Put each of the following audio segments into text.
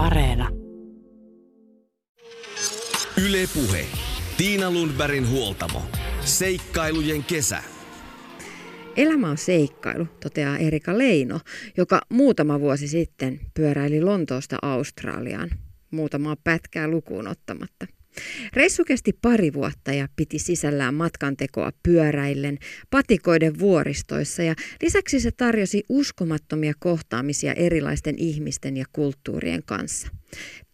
Areena. Yle Puhe. Tiina Lundbergin huoltamo. Seikkailujen kesä. Elämä on seikkailu, toteaa Erika Leino, joka muutama vuosi sitten pyöräili Lontoosta Australiaan, muutamaa pätkää lukuun ottamatta. Reissu kesti pari vuotta ja piti sisällään matkantekoa pyöräillen, patikoiden vuoristoissa ja lisäksi se tarjosi uskomattomia kohtaamisia erilaisten ihmisten ja kulttuurien kanssa.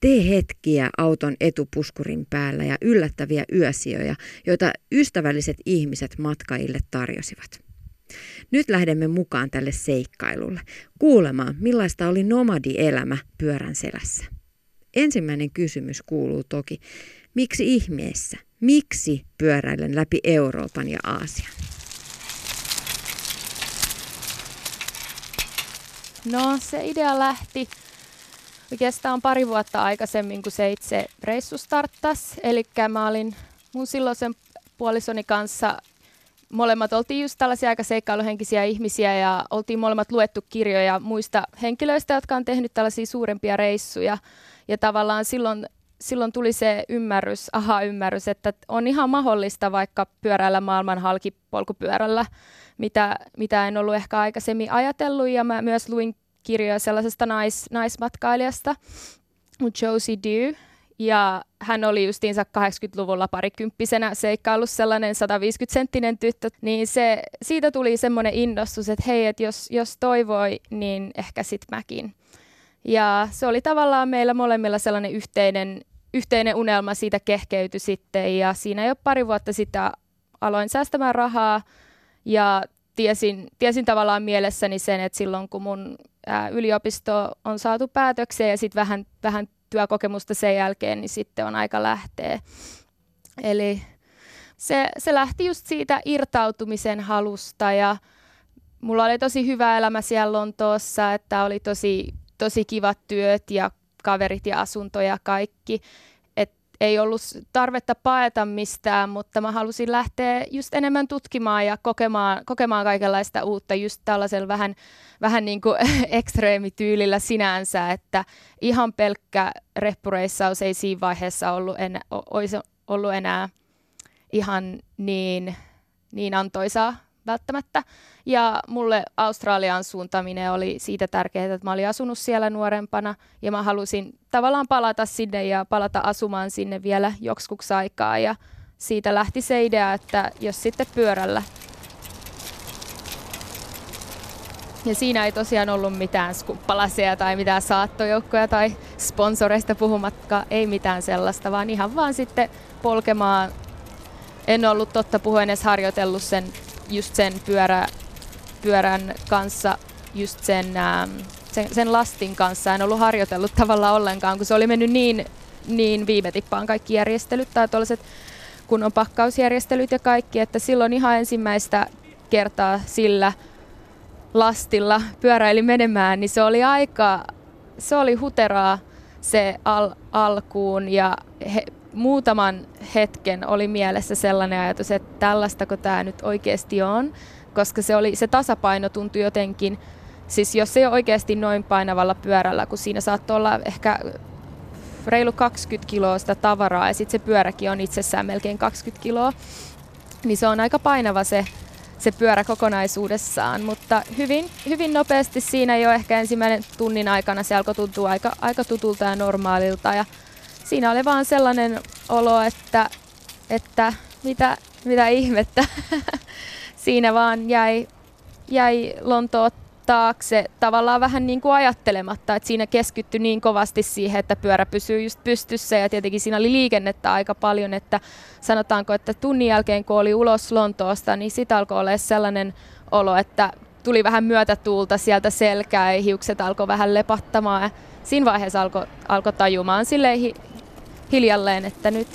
Tee hetkiä auton etupuskurin päällä ja yllättäviä yösijoja, joita ystävälliset ihmiset matkaille tarjosivat. Nyt lähdemme mukaan tälle seikkailulle, kuulemaan millaista oli nomadielämä pyörän selässä. Ensimmäinen kysymys kuuluu toki, miksi ihmeessä, miksi pyöräilen läpi Euroopan ja Aasian? No se idea lähti oikeastaan pari vuotta aikaisemmin, kun se itse reissu starttasi. Eli mä olin mun silloisen puolisoni kanssa molemmat oltiin just tällaisia aika seikkailuhenkisiä ihmisiä ja oltiin molemmat luettu kirjoja muista henkilöistä, jotka on tehnyt tällaisia suurempia reissuja. Ja tavallaan silloin, silloin tuli se ymmärrys, aha-ymmärrys, että on ihan mahdollista vaikka pyöräillä maailman halkipolkupyörällä, mitä, mitä en ollut ehkä aikaisemmin ajatellut. Ja mä myös luin kirjoja sellaisesta nais, naismatkailijasta, Josie Dew, ja hän oli justiinsa 80-luvulla parikymppisenä seikkaillut sellainen 150-senttinen tyttö, niin se, siitä tuli semmoinen innostus, että hei, että jos, jos toivoi, niin ehkä sit mäkin. Ja se oli tavallaan meillä molemmilla sellainen yhteinen, yhteinen unelma siitä kehkeytyi sitten ja siinä jo pari vuotta sitten aloin säästämään rahaa ja tiesin, tiesin tavallaan mielessäni sen, että silloin kun mun yliopisto on saatu päätökseen ja sitten vähän, vähän työkokemusta sen jälkeen, niin sitten on aika lähteä. Eli se, se lähti just siitä irtautumisen halusta ja mulla oli tosi hyvä elämä siellä Lontoossa, että oli tosi, tosi kivat työt ja kaverit ja asunto ja kaikki. Ei ollut tarvetta paeta mistään, mutta mä halusin lähteä just enemmän tutkimaan ja kokemaan, kokemaan kaikenlaista uutta just tällaisella vähän, vähän niin kuin ekstreemityylillä sinänsä, että ihan pelkkä reppureissaus ei siinä vaiheessa ollut enää, olisi ollut enää ihan niin, niin antoisaa välttämättä. Ja mulle Australian suuntaminen oli siitä tärkeää, että mä olin asunut siellä nuorempana ja mä halusin tavallaan palata sinne ja palata asumaan sinne vielä joksikuksi aikaa. Ja siitä lähti se idea, että jos sitten pyörällä. Ja siinä ei tosiaan ollut mitään skuppalasia tai mitään saattojoukkoja tai sponsoreista puhumatta, ei mitään sellaista, vaan ihan vaan sitten polkemaan. En ollut totta puhuen edes harjoitellut sen just sen pyörä, pyörän kanssa, just sen, ähm, sen, sen lastin kanssa. En ollut harjoitellut tavallaan ollenkaan, kun se oli mennyt niin, niin viime tippaan kaikki järjestelyt tai tuollaiset kunnon pakkausjärjestelyt ja kaikki, että silloin ihan ensimmäistä kertaa sillä lastilla pyöräili menemään, niin se oli aika, se oli huteraa se al- alkuun ja he, muutaman hetken oli mielessä sellainen ajatus, että tällaistako tämä nyt oikeasti on, koska se, oli, se tasapaino tuntui jotenkin, siis jos se ei ole oikeasti noin painavalla pyörällä, kun siinä saattoi olla ehkä reilu 20 kiloa sitä tavaraa ja sitten se pyöräkin on itsessään melkein 20 kiloa, niin se on aika painava se, se pyörä kokonaisuudessaan, mutta hyvin, hyvin nopeasti siinä jo ehkä ensimmäinen tunnin aikana se alkoi tuntua aika, aika tutulta ja normaalilta ja siinä oli vaan sellainen olo, että, että mitä, mitä ihmettä. siinä vaan jäi, jäi Lontoot taakse tavallaan vähän niin kuin ajattelematta, että siinä keskittyi niin kovasti siihen, että pyörä pysyy just pystyssä ja tietenkin siinä oli liikennettä aika paljon, että sanotaanko, että tunnin jälkeen kun oli ulos Lontoosta, niin sitä alkoi olla sellainen olo, että tuli vähän myötätuulta sieltä selkää ja hiukset alkoi vähän lepattamaan ja siinä vaiheessa alkoi alko tajumaan silleen hiljalleen, että nyt,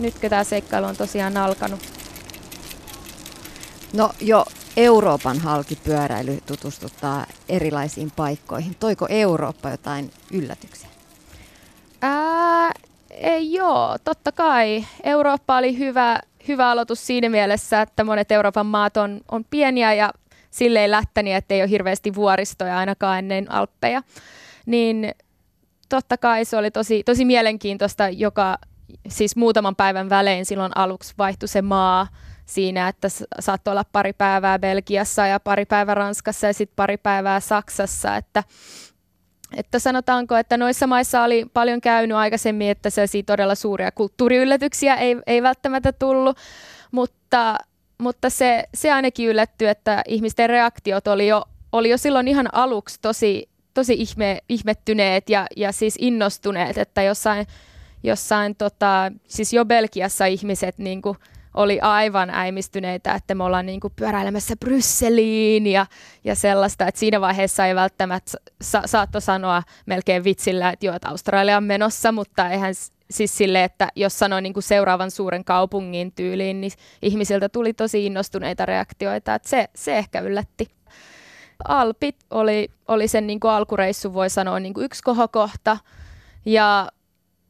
nyt tämä seikkailu on tosiaan alkanut. No jo Euroopan halkipyöräily tutustuttaa erilaisiin paikkoihin. Toiko Eurooppa jotain yllätyksiä? Ää, ei, joo, totta kai. Eurooppa oli hyvä, hyvä aloitus siinä mielessä, että monet Euroopan maat on, on pieniä ja silleen lättäniä, että ei ole hirveästi vuoristoja ainakaan ennen Alppeja. Niin totta kai se oli tosi, tosi mielenkiintoista, joka siis muutaman päivän välein silloin aluksi vaihtui se maa siinä, että saattoi olla pari päivää Belgiassa ja pari päivää Ranskassa ja sitten pari päivää Saksassa, että että sanotaanko, että noissa maissa oli paljon käynyt aikaisemmin, että sellaisia todella suuria kulttuuriyllätyksiä ei, ei välttämättä tullut, mutta, mutta se, se ainakin yllättyi, että ihmisten reaktiot oli jo, oli jo silloin ihan aluksi tosi, tosi ihme, ihmettyneet ja, ja siis innostuneet, että jossain, jossain tota, siis jo Belgiassa ihmiset niin kuin, oli aivan äimistyneitä, että me ollaan niin kuin pyöräilemässä Brysseliin ja, ja sellaista, että siinä vaiheessa ei välttämättä sa- saatto sanoa melkein vitsillä, että joo, että Australia on menossa, mutta eihän siis sille, että jos sanoi niin kuin seuraavan suuren kaupungin tyyliin, niin ihmisiltä tuli tosi innostuneita reaktioita, että se, se ehkä yllätti. Alpit oli, oli sen niin kuin alkureissu, voi sanoa, niin kuin yksi kohokohta. Ja,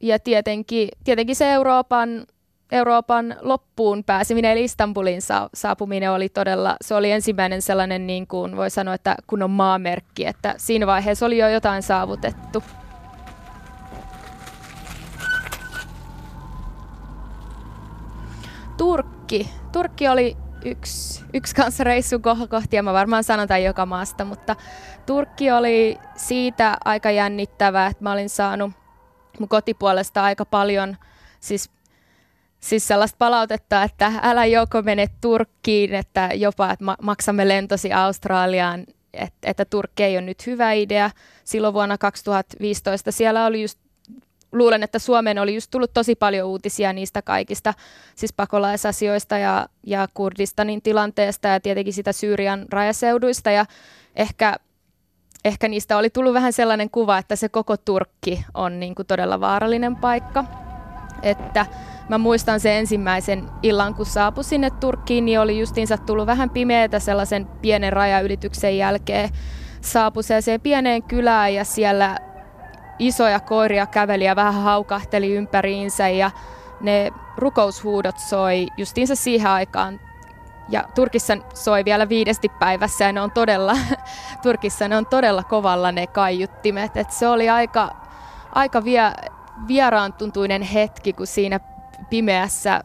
ja tietenkin, tietenkin se Euroopan Euroopan loppuun pääseminen, eli Istanbulin saapuminen oli todella, se oli ensimmäinen sellainen, niin kuin voi sanoa, että kun on maamerkki, että siinä vaiheessa oli jo jotain saavutettu. Turkki. Turkki oli yksi, yksi kanssa reissun kohti, mä varmaan sanon tämän joka maasta, mutta Turkki oli siitä aika jännittävää, että mä olin saanut mun kotipuolesta aika paljon, siis siis sellaista palautetta, että älä joko mene Turkkiin, että jopa että maksamme lentosi Australiaan, että, että Turkki ei ole nyt hyvä idea. Silloin vuonna 2015 siellä oli just luulen, että Suomeen oli just tullut tosi paljon uutisia niistä kaikista, siis pakolaisasioista ja, ja Kurdistanin tilanteesta ja tietenkin sitä Syyrian rajaseuduista ja ehkä, ehkä niistä oli tullut vähän sellainen kuva, että se koko Turkki on niin kuin todella vaarallinen paikka, että Mä muistan sen ensimmäisen illan, kun saapui sinne Turkkiin, niin oli justiinsa tullut vähän pimeätä sellaisen pienen rajaylityksen jälkeen. Saapui se pieneen kylään ja siellä isoja koiria käveli ja vähän haukahteli ympäriinsä ja ne rukoushuudot soi justiinsa siihen aikaan. Ja Turkissa soi vielä viidesti päivässä ja ne on todella, Turkissa ne on todella kovalla ne kaiuttimet. Et se oli aika, aika vie, vieraantuntuinen hetki, kun siinä pimeässä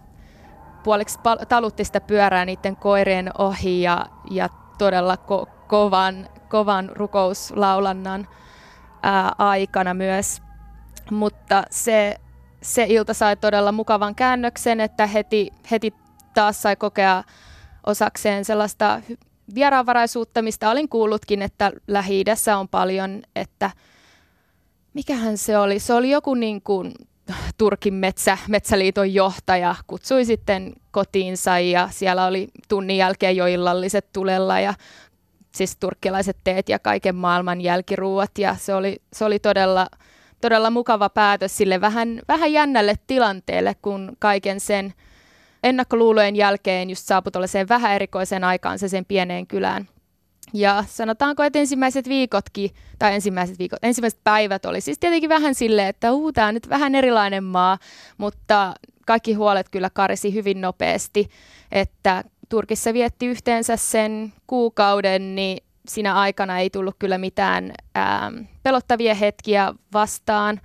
puoliksi talutti sitä pyörää niiden koirien ohi ja, ja todella ko- kovan, kovan rukouslaulannan ää, aikana myös. Mutta se, se ilta sai todella mukavan käännöksen, että heti, heti taas sai kokea osakseen sellaista vieraanvaraisuutta, mistä olin kuullutkin, että lähi on paljon, että mikähän se oli? Se oli joku niin kuin Turkin metsä, metsäliiton johtaja kutsui sitten kotiinsa ja siellä oli tunnin jälkeen jo illalliset tulella ja siis turkkilaiset teet ja kaiken maailman jälkiruuat ja se oli, se oli todella, todella mukava päätös sille vähän, vähän jännälle tilanteelle, kun kaiken sen ennakkoluulojen jälkeen just saapui tuollaiseen vähän erikoiseen aikaan se sen pieneen kylään. Ja sanotaanko, että ensimmäiset viikotkin, tai ensimmäiset viikot, ensimmäiset päivät oli siis tietenkin vähän silleen, että uu, tämä on nyt vähän erilainen maa, mutta kaikki huolet kyllä karisi hyvin nopeasti, että Turkissa vietti yhteensä sen kuukauden, niin siinä aikana ei tullut kyllä mitään ää, pelottavia hetkiä vastaan.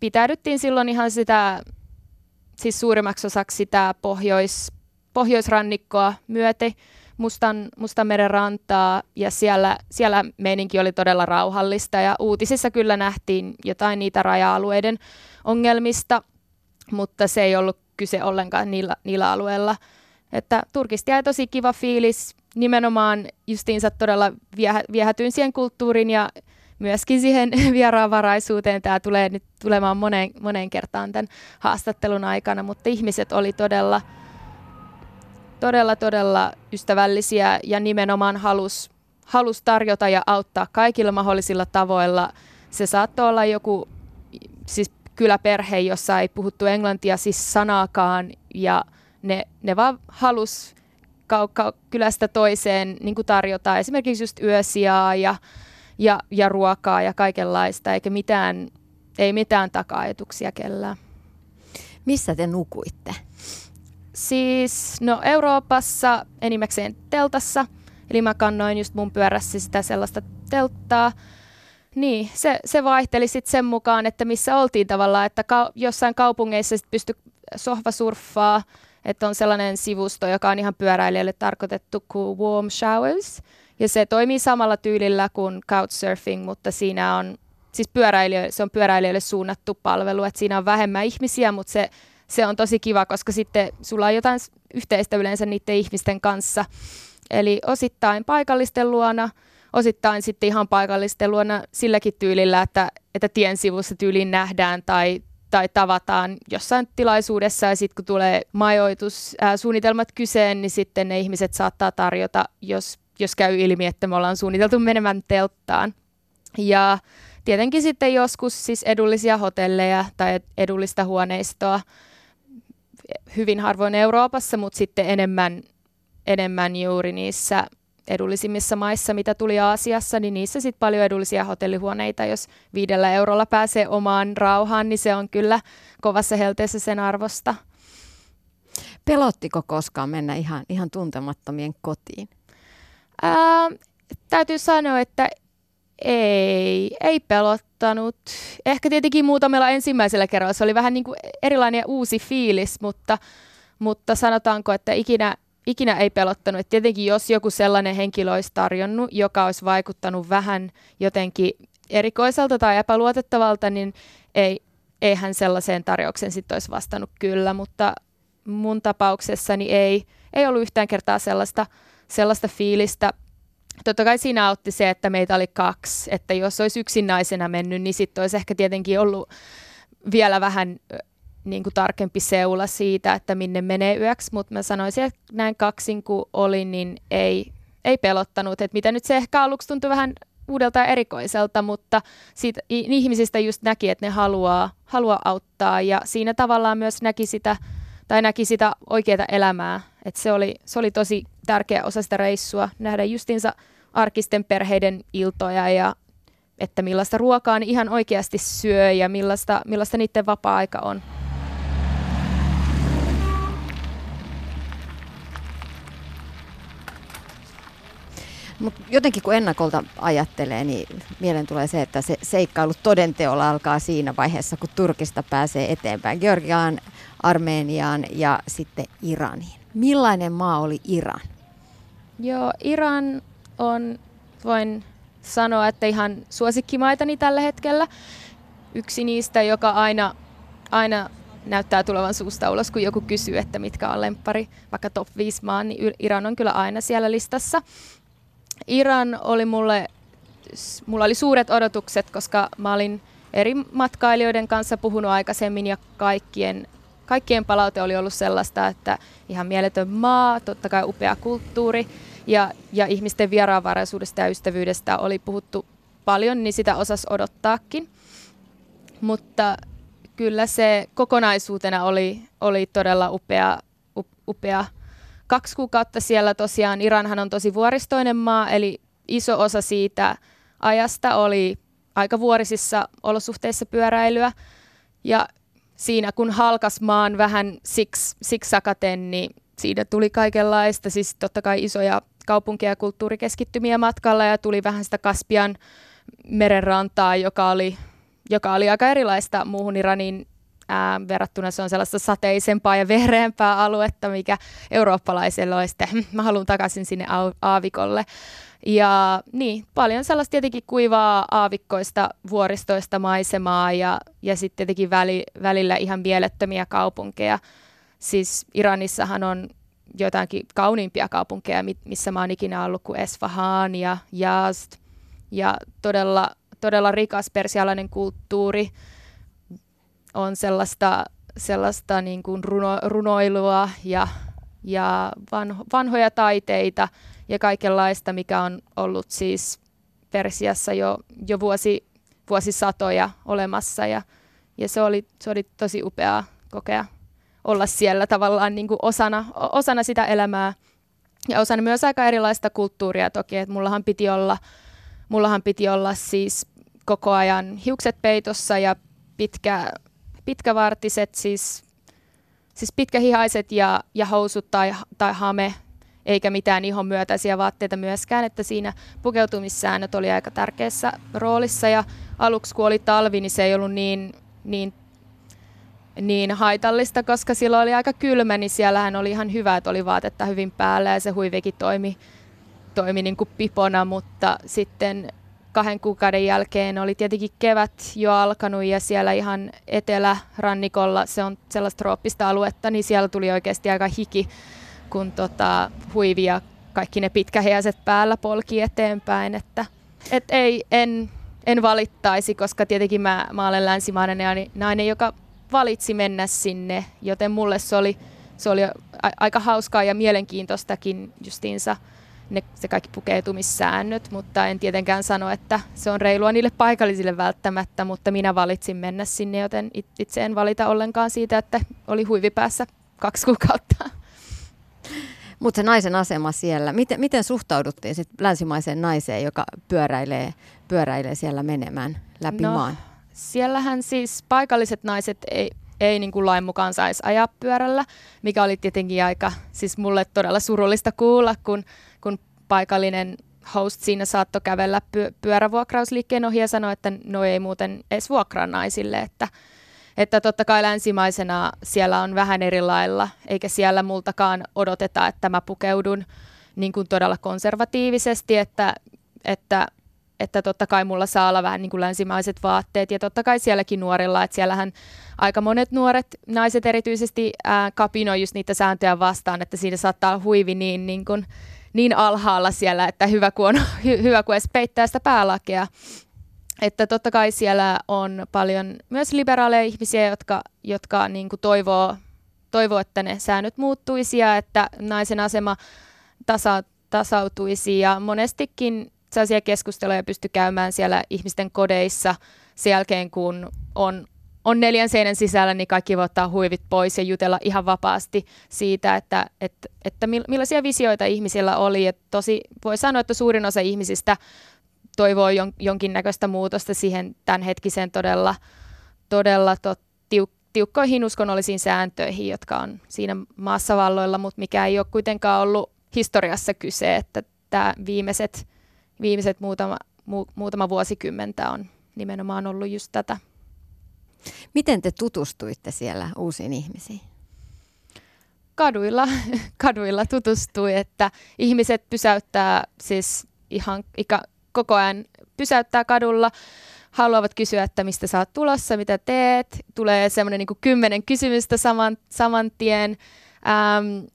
Pitäydyttiin silloin ihan sitä, siis suurimmaksi osaksi sitä pohjois, pohjoisrannikkoa myöten, Mustan, Mustanmeren rantaa ja siellä, siellä meininki oli todella rauhallista ja uutisissa kyllä nähtiin jotain niitä raja-alueiden ongelmista, mutta se ei ollut kyse ollenkaan niillä, niillä alueilla. Että Turkista jäi tosi kiva fiilis, nimenomaan justiinsa todella viehä, viehätyin siihen kulttuuriin ja myöskin siihen vieraanvaraisuuteen. Tämä tulee nyt tulemaan moneen, moneen kertaan tämän haastattelun aikana, mutta ihmiset oli todella todella, todella ystävällisiä ja nimenomaan halus, halus tarjota ja auttaa kaikilla mahdollisilla tavoilla. Se saattoi olla joku siis kyläperhe, jossa ei puhuttu englantia siis sanaakaan ja ne, ne vaan halus kau- kau- kylästä toiseen niin kuin tarjota esimerkiksi just yösijaa ja, ja, ja ruokaa ja kaikenlaista, eikä mitään, ei mitään taka-ajatuksia kellään. Missä te nukuitte? Siis, no Euroopassa enimmäkseen teltassa, eli mä kannoin just mun pyörässä sitä sellaista telttaa. Niin, se, se vaihteli sitten sen mukaan, että missä oltiin tavallaan, että ka- jossain kaupungeissa sit pystyi sohvasurffaa, että on sellainen sivusto, joka on ihan pyöräilijöille tarkoitettu kuin Warm Showers, ja se toimii samalla tyylillä kuin Couchsurfing, mutta siinä on, siis pyöräilijöille, se on pyöräilijöille suunnattu palvelu, että siinä on vähemmän ihmisiä, mutta se, se on tosi kiva, koska sitten sulla on jotain yhteistä yleensä niiden ihmisten kanssa. Eli osittain paikallisten luona, osittain sitten ihan paikallisten luona silläkin tyylillä, että, että tien sivussa tyyliin nähdään tai, tai tavataan jossain tilaisuudessa ja sitten kun tulee majoitussuunnitelmat kyseen, niin sitten ne ihmiset saattaa tarjota, jos, jos käy ilmi, että me ollaan suunniteltu menemään telttaan. Ja tietenkin sitten joskus siis edullisia hotelleja tai edullista huoneistoa, hyvin harvoin Euroopassa, mutta sitten enemmän, enemmän juuri niissä edullisimmissa maissa, mitä tuli Aasiassa, niin niissä sitten paljon edullisia hotellihuoneita. Jos viidellä eurolla pääsee omaan rauhaan, niin se on kyllä kovassa helteessä sen arvosta. Pelottiko koskaan mennä ihan, ihan tuntemattomien kotiin? Ää, täytyy sanoa, että ei, ei pelottanut. Ehkä tietenkin muutamalla ensimmäisellä kerralla se oli vähän niin kuin erilainen ja uusi fiilis, mutta, mutta sanotaanko, että ikinä, ikinä ei pelottanut. Et tietenkin jos joku sellainen henkilö olisi tarjonnut, joka olisi vaikuttanut vähän jotenkin erikoiselta tai epäluotettavalta, niin ei, eihän sellaiseen tarjoukseen sitten olisi vastannut kyllä, mutta mun tapauksessani ei, ei ollut yhtään kertaa sellaista, sellaista fiilistä. Totta kai siinä autti se, että meitä oli kaksi, että jos olisi yksin naisena mennyt, niin sitten olisi ehkä tietenkin ollut vielä vähän niin kuin tarkempi seula siitä, että minne menee yöksi, mutta mä sanoisin, että näin kaksin kun olin, niin ei, ei pelottanut. Että mitä nyt se ehkä aluksi tuntui vähän uudelta ja erikoiselta, mutta siitä, ihmisistä just näki, että ne haluaa, haluaa auttaa ja siinä tavallaan myös näki sitä, tai näki sitä oikeaa elämää. että se, oli, se oli tosi tärkeä osa sitä reissua, nähdä justinsa arkisten perheiden iltoja ja että millaista ruokaa ne ihan oikeasti syö ja millaista, millaista niiden vapaa-aika on. Mut jotenkin kun ennakolta ajattelee, niin mieleen tulee se, että se seikkailu todenteolla alkaa siinä vaiheessa, kun Turkista pääsee eteenpäin. Georgiaan, Armeniaan ja sitten Iraniin. Millainen maa oli Iran? Joo, Iran on, voin sanoa, että ihan suosikkimaitani tällä hetkellä. Yksi niistä, joka aina, aina näyttää tulevan suusta ulos, kun joku kysyy, että mitkä on lemppari, vaikka top 5 maan, niin Iran on kyllä aina siellä listassa. Iran oli mulle, mulla oli suuret odotukset, koska mä olin eri matkailijoiden kanssa puhunut aikaisemmin ja kaikkien, kaikkien palaute oli ollut sellaista, että ihan mieletön maa, totta kai upea kulttuuri ja, ja ihmisten vieraanvaraisuudesta ja ystävyydestä oli puhuttu paljon, niin sitä osas odottaakin. Mutta kyllä se kokonaisuutena oli, oli todella upea, upea kaksi kuukautta siellä tosiaan. Iranhan on tosi vuoristoinen maa, eli iso osa siitä ajasta oli aika vuorisissa olosuhteissa pyöräilyä. Ja siinä kun halkas maan vähän siksi, siksakaten, niin siinä tuli kaikenlaista, siis totta kai isoja kaupunkia ja kulttuurikeskittymiä matkalla ja tuli vähän sitä Kaspian merenrantaa, joka oli, joka oli aika erilaista muuhun Iranin ää, verrattuna se on sellaista sateisempaa ja vehreämpää aluetta, mikä eurooppalaiselle olisi, että mä haluan takaisin sinne aavikolle. Ja niin, paljon sellaista tietenkin kuivaa aavikkoista vuoristoista maisemaa ja, ja sitten tietenkin väli, välillä ihan mielettömiä kaupunkeja. Siis Iranissahan on jotakin kauniimpia kaupunkeja, missä mä oon ikinä ollut, kuin Esfahan ja Yazd. Ja todella, todella rikas persialainen kulttuuri on sellaista, sellaista niin kuin runo, runoilua ja, ja vanho, vanhoja taiteita ja kaikenlaista, mikä on ollut siis Persiassa jo, jo vuosi, vuosisatoja olemassa. Ja, ja se, oli, se oli tosi upeaa kokea olla siellä tavallaan niin kuin osana, osana sitä elämää. Ja osana myös aika erilaista kulttuuria toki, että mullahan piti olla, mullahan piti olla siis koko ajan hiukset peitossa ja pitkä, pitkävartiset, siis, siis pitkähihaiset ja, ja housut tai, tai hame eikä mitään ihon myötäisiä vaatteita myöskään, että siinä pukeutumissäännöt oli aika tärkeässä roolissa. Ja aluksi kun oli talvi, niin se ei ollut niin, niin, niin haitallista, koska silloin oli aika kylmä, niin siellähän oli ihan hyvä, että oli vaatetta hyvin päällä ja se huivikin toimi, toimi niin kuin pipona, mutta sitten kahden kuukauden jälkeen oli tietenkin kevät jo alkanut ja siellä ihan etelärannikolla, se on sellaista trooppista aluetta, niin siellä tuli oikeasti aika hiki, kun tota, huivi ja kaikki ne pitkäheiäiset päällä polki eteenpäin, että et ei, en, en valittaisi, koska tietenkin mä, mä olen länsimainen nainen, joka valitsi mennä sinne, joten mulle se oli, se oli aika hauskaa ja mielenkiintoistakin justiinsa ne, se kaikki pukeutumissäännöt, mutta en tietenkään sano, että se on reilua niille paikallisille välttämättä, mutta minä valitsin mennä sinne, joten itse en valita ollenkaan siitä, että oli huivi päässä kaksi kuukautta. Mutta se naisen asema siellä, miten, miten suhtauduttiin sit länsimaiseen naiseen, joka pyöräilee, pyöräilee siellä menemään läpi no, maan? Siellähän siis paikalliset naiset ei, ei niin kuin lain mukaan saisi ajaa pyörällä, mikä oli tietenkin aika siis mulle todella surullista kuulla, kun paikallinen host siinä saattoi kävellä py- pyörävuokrausliikkeen ohi ja sanoi, että no ei muuten edes vuokraa naisille, että, että totta kai länsimaisena siellä on vähän eri lailla, eikä siellä multakaan odoteta, että mä pukeudun niin kuin todella konservatiivisesti, että, että että totta kai mulla saa olla vähän niin kuin länsimaiset vaatteet. Ja totta kai sielläkin nuorilla, että siellähän aika monet nuoret naiset erityisesti ää, kapinoi just niitä sääntöjä vastaan, että siinä saattaa huivi niin, niin, kuin, niin alhaalla siellä, että hyvä kun, on, hy, hyvä kun edes peittää sitä päälakea. Että totta kai siellä on paljon myös liberaaleja ihmisiä, jotka, jotka niin kuin toivoo, toivoo, että ne säännöt muuttuisi ja että naisen asema tasa, tasautuisi ja monestikin sellaisia keskusteluja pysty käymään siellä ihmisten kodeissa sen jälkeen, kun on, on neljän seinän sisällä, niin kaikki voi ottaa huivit pois ja jutella ihan vapaasti siitä, että, että, että millaisia visioita ihmisillä oli. Et tosi voi sanoa, että suurin osa ihmisistä toivoo jon, jonkinnäköistä muutosta siihen tämänhetkiseen todella, todella tot, tiuk, tiukkoihin uskonnollisiin sääntöihin, jotka on siinä maassa valloilla, mutta mikä ei ole kuitenkaan ollut historiassa kyse, että tämä viimeiset viimeiset muutama, mu, muutama vuosikymmentä on nimenomaan ollut just tätä. Miten te tutustuitte siellä uusiin ihmisiin? Kaduilla, kaduilla tutustui, että ihmiset pysäyttää siis ihan ikä, koko ajan pysäyttää kadulla, haluavat kysyä, että mistä sä oot tulossa, mitä teet. Tulee semmoinen niin kymmenen kysymystä saman, saman tien. Ähm,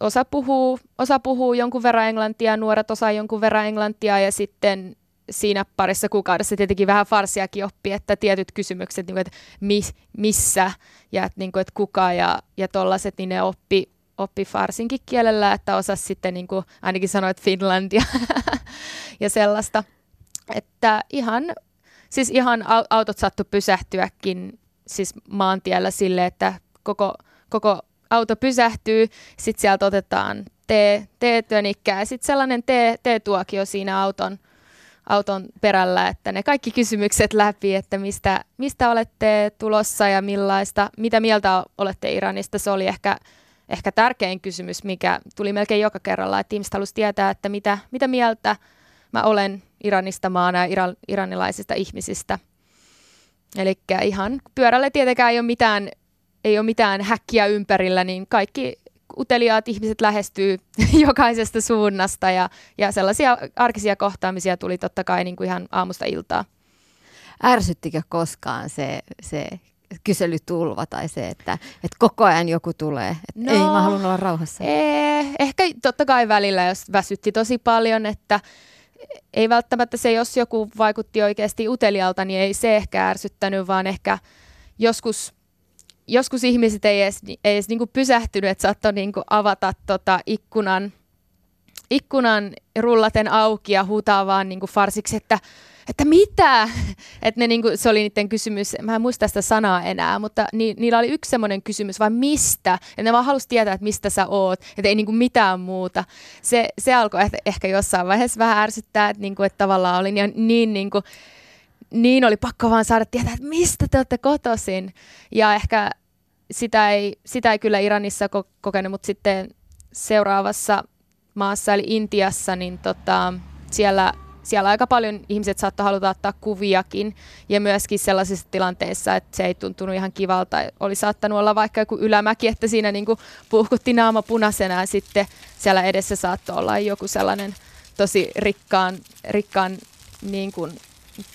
osa, puhuu, osa puhuu jonkun verran englantia, nuoret osaa jonkun verran englantia ja sitten siinä parissa kuukaudessa tietenkin vähän farsiakin oppi, että tietyt kysymykset, niin kuin, että mis, missä ja että, niin kuin, että kuka ja, ja tollaset, niin ne oppi, oppi farsinkin kielellä, että osa sitten niin kuin, ainakin sanoit Finlandia ja sellaista. Että ihan, siis ihan autot sattu pysähtyäkin siis maantiellä sille, että koko, koko auto pysähtyy, sitten sieltä otetaan tee, teetönikkää ja sitten sellainen tee, teetuokio siinä auton, auton perällä, että ne kaikki kysymykset läpi, että mistä, mistä olette tulossa ja millaista, mitä mieltä olette Iranista, se oli ehkä, ehkä tärkein kysymys, mikä tuli melkein joka kerralla, että ihmiset halusivat tietää, että mitä, mitä mieltä mä olen Iranista maana ja iran, iranilaisista ihmisistä. Eli ihan pyörälle tietenkään ei ole mitään ei ole mitään häkkiä ympärillä, niin kaikki uteliaat ihmiset lähestyy jokaisesta suunnasta ja, ja sellaisia arkisia kohtaamisia tuli totta kai niin kuin ihan aamusta iltaa. Ärsyttikö koskaan se, se kyselytulva tai se, että, että koko ajan joku tulee, että no, ei mä haluan olla rauhassa? Ee, ehkä totta kai välillä, jos väsytti tosi paljon, että ei välttämättä se, jos joku vaikutti oikeasti utelialta, niin ei se ehkä ärsyttänyt, vaan ehkä joskus joskus ihmiset ei edes, ei edes niinku pysähtynyt, että saattoi niinku avata tota ikkunan, ikkunan rullaten auki ja huutaa vaan niinku farsiksi, että, että mitä? Et ne niinku, se oli niiden kysymys, mä en muista sitä sanaa enää, mutta ni, niillä oli yksi semmoinen kysymys, vaan mistä? Ja ne vaan halusi tietää, että mistä sä oot, että ei niinku mitään muuta. Se, se alkoi ehkä, ehkä jossain vaiheessa vähän ärsyttää, että, niinku, että tavallaan oli niin, niin niinku, niin oli pakko vaan saada tietää, että mistä te olette kotoisin. Ja ehkä sitä ei, sitä ei kyllä Iranissa ko- kokenut, mutta sitten seuraavassa maassa eli Intiassa, niin tota, siellä siellä aika paljon ihmiset saattoi haluta ottaa kuviakin ja myöskin sellaisissa tilanteissa, että se ei tuntunut ihan kivalta. Oli saattanut olla vaikka joku ylämäki, että siinä niin puhkutti naama punaisena ja sitten siellä edessä saattoi olla joku sellainen tosi rikkaan, rikkaan niin kuin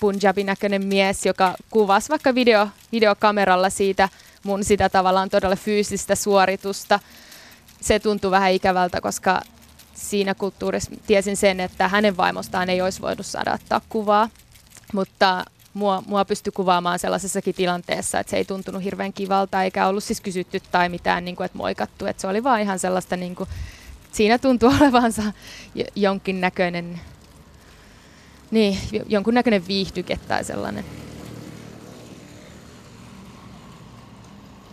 punjabin näköinen mies, joka kuvasi vaikka video, videokameralla siitä mun sitä tavallaan todella fyysistä suoritusta. Se tuntui vähän ikävältä, koska siinä kulttuurissa tiesin sen, että hänen vaimostaan ei olisi voinut saada ottaa kuvaa, mutta mua, mua pystyi kuvaamaan sellaisessakin tilanteessa, että se ei tuntunut hirveän kivalta eikä ollut siis kysytty tai mitään, niin kuin, että moikattu. Että se oli vaan ihan sellaista, niin kuin, siinä tuntui olevansa jonkinnäköinen, niin, jonkunnäköinen viihdyke tai sellainen.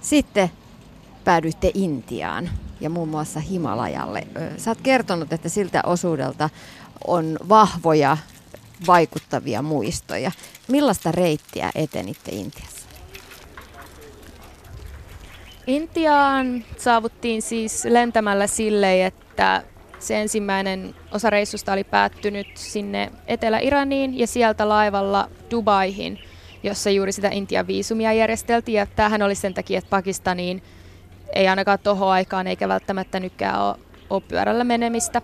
Sitten päädyitte Intiaan ja muun muassa Himalajalle. Sä oot kertonut, että siltä osuudelta on vahvoja, vaikuttavia muistoja. Millaista reittiä etenitte Intiassa? Intiaan saavuttiin siis lentämällä sille, että se ensimmäinen osa reissusta oli päättynyt sinne Etelä-Iraniin ja sieltä laivalla Dubaihin, jossa juuri sitä Intian viisumia järjesteltiin. Ja tämähän oli sen takia, että Pakistaniin ei ainakaan tuohon aikaan eikä välttämättä nytkään ole, ole pyörällä menemistä.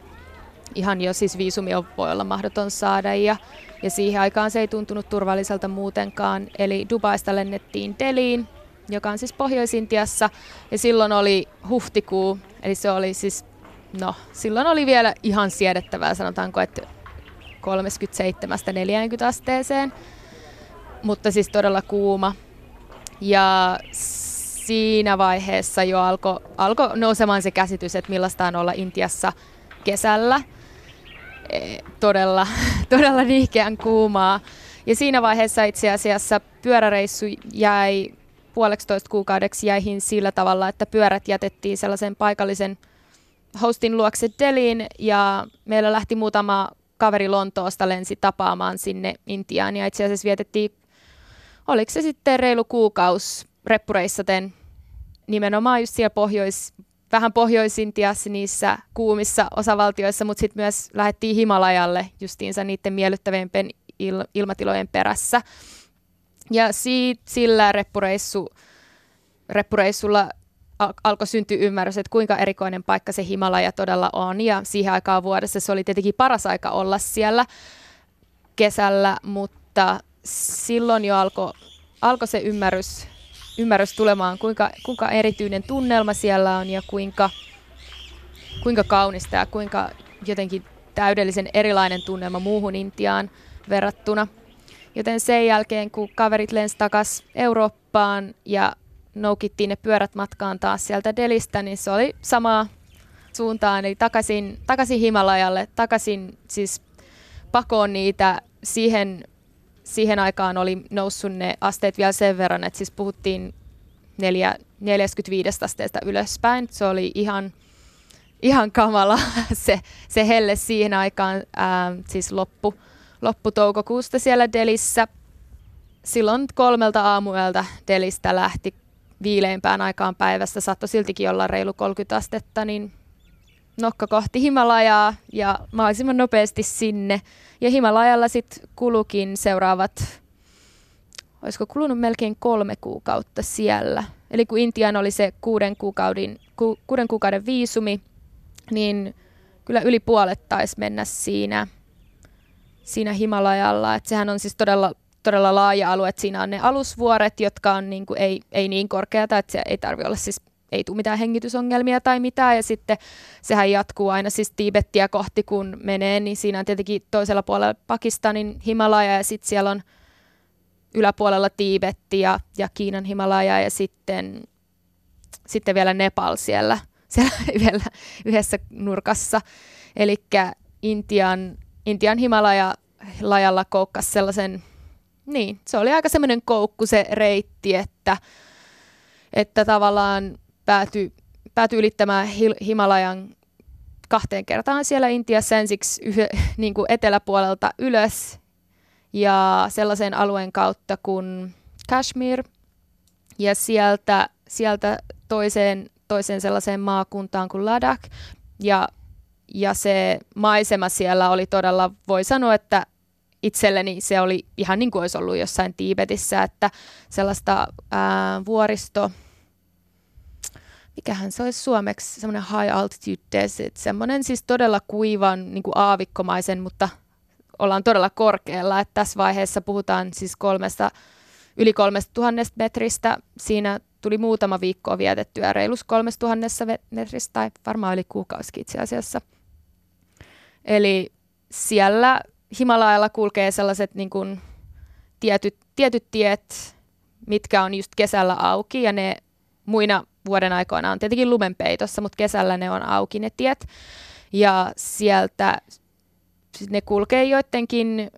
Ihan jo siis viisumi voi olla mahdoton saada ja, ja siihen aikaan se ei tuntunut turvalliselta muutenkaan. Eli Dubaista lennettiin Deliin, joka on siis Pohjois-Intiassa ja silloin oli huhtikuu, eli se oli siis, no silloin oli vielä ihan siedettävää, sanotaanko, että 37-40 asteeseen, mutta siis todella kuuma. Ja siinä vaiheessa jo alkoi alko nousemaan se käsitys, että millaista on olla Intiassa kesällä. E, todella, todella niihkeän kuumaa. Ja siinä vaiheessa itse asiassa pyöräreissu jäi puoleksitoista kuukaudeksi jäihin sillä tavalla, että pyörät jätettiin sellaisen paikallisen hostin luokse Deliin ja meillä lähti muutama kaveri Lontoosta lensi tapaamaan sinne Intiaan ja itse asiassa vietettiin, oliko se sitten reilu kuukausi reppureissaten nimenomaan just siellä pohjois, vähän pohjoisintiassa niissä kuumissa osavaltioissa, mutta sitten myös lähdettiin Himalajalle justiinsa niiden miellyttävimpien il- ilmatilojen perässä. Ja siitä, sillä reppureissu, reppureissulla al- alkoi syntyä ymmärrys, että kuinka erikoinen paikka se Himalaja todella on. Ja siihen aikaan vuodessa se oli tietenkin paras aika olla siellä kesällä, mutta silloin jo alkoi alko se ymmärrys ymmärrys tulemaan, kuinka, kuinka erityinen tunnelma siellä on ja kuinka, kuinka kaunista ja kuinka jotenkin täydellisen erilainen tunnelma muuhun Intiaan verrattuna. Joten sen jälkeen, kun kaverit lensi takaisin Eurooppaan ja noukittiin ne pyörät matkaan taas sieltä Delistä, niin se oli samaa suuntaan, eli takaisin, takaisin Himalajalle, takaisin siis pakoon niitä siihen siihen aikaan oli noussut ne asteet vielä sen verran, että siis puhuttiin 4, 45 asteesta ylöspäin. Se oli ihan, ihan kamala se, se helle siihen aikaan, ää, siis loppu, loppu toukokuusta siellä Delissä. Silloin kolmelta aamuyöltä Delistä lähti viileimpään aikaan päivästä, saattoi siltikin olla reilu 30 astetta, niin nokka kohti Himalajaa ja mahdollisimman nopeasti sinne. Ja Himalajalla sitten kulukin seuraavat, olisiko kulunut melkein kolme kuukautta siellä. Eli kun Intian oli se kuuden kuukauden, ku, kuuden kuukauden viisumi, niin kyllä yli puolet taisi mennä siinä, siinä Himalajalla. Et sehän on siis todella, todella laaja alue. Et siinä on ne alusvuoret, jotka on niin kuin, ei, ei niin korkeata, että se ei tarvitse olla siis ei tule mitään hengitysongelmia tai mitään. Ja sitten sehän jatkuu aina siis Tiibettiä kohti, kun menee, niin siinä on tietenkin toisella puolella Pakistanin Himalaja ja sitten siellä on yläpuolella Tiibetti ja, ja Kiinan Himalaja ja sitten, sitten vielä Nepal siellä, siellä vielä yhdessä nurkassa. Eli Intian, Intian Himalaja lajalla koukkasi sellaisen, niin se oli aika semmoinen koukku se reitti, että, että tavallaan päätyi, päätyi ylittämään Himalajan kahteen kertaan siellä Intiassa ensiksi yh, niin kuin eteläpuolelta ylös ja sellaisen alueen kautta kuin Kashmir. Ja sieltä, sieltä toiseen, toiseen sellaiseen maakuntaan kuin Ladakh. Ja, ja se maisema siellä oli todella, voi sanoa, että itselleni se oli ihan niin kuin olisi ollut jossain Tiibetissä, että sellaista ää, vuoristo, mikähän se olisi suomeksi, semmoinen high altitude desert, semmoinen siis todella kuivan niin kuin aavikkomaisen, mutta ollaan todella korkealla, että tässä vaiheessa puhutaan siis kolmesta, yli kolmesta tuhannesta metristä, siinä tuli muutama viikko vietettyä reilus kolmesta tuhannessa metristä, tai varmaan yli kuukausikin itse asiassa. Eli siellä Himalajalla kulkee sellaiset niin kuin, tietyt, tietyt tiet, mitkä on just kesällä auki, ja ne muina vuoden aikoina on tietenkin lumenpeitossa, mutta kesällä ne on auki ne tiet. Ja sieltä ne kulkee joidenkin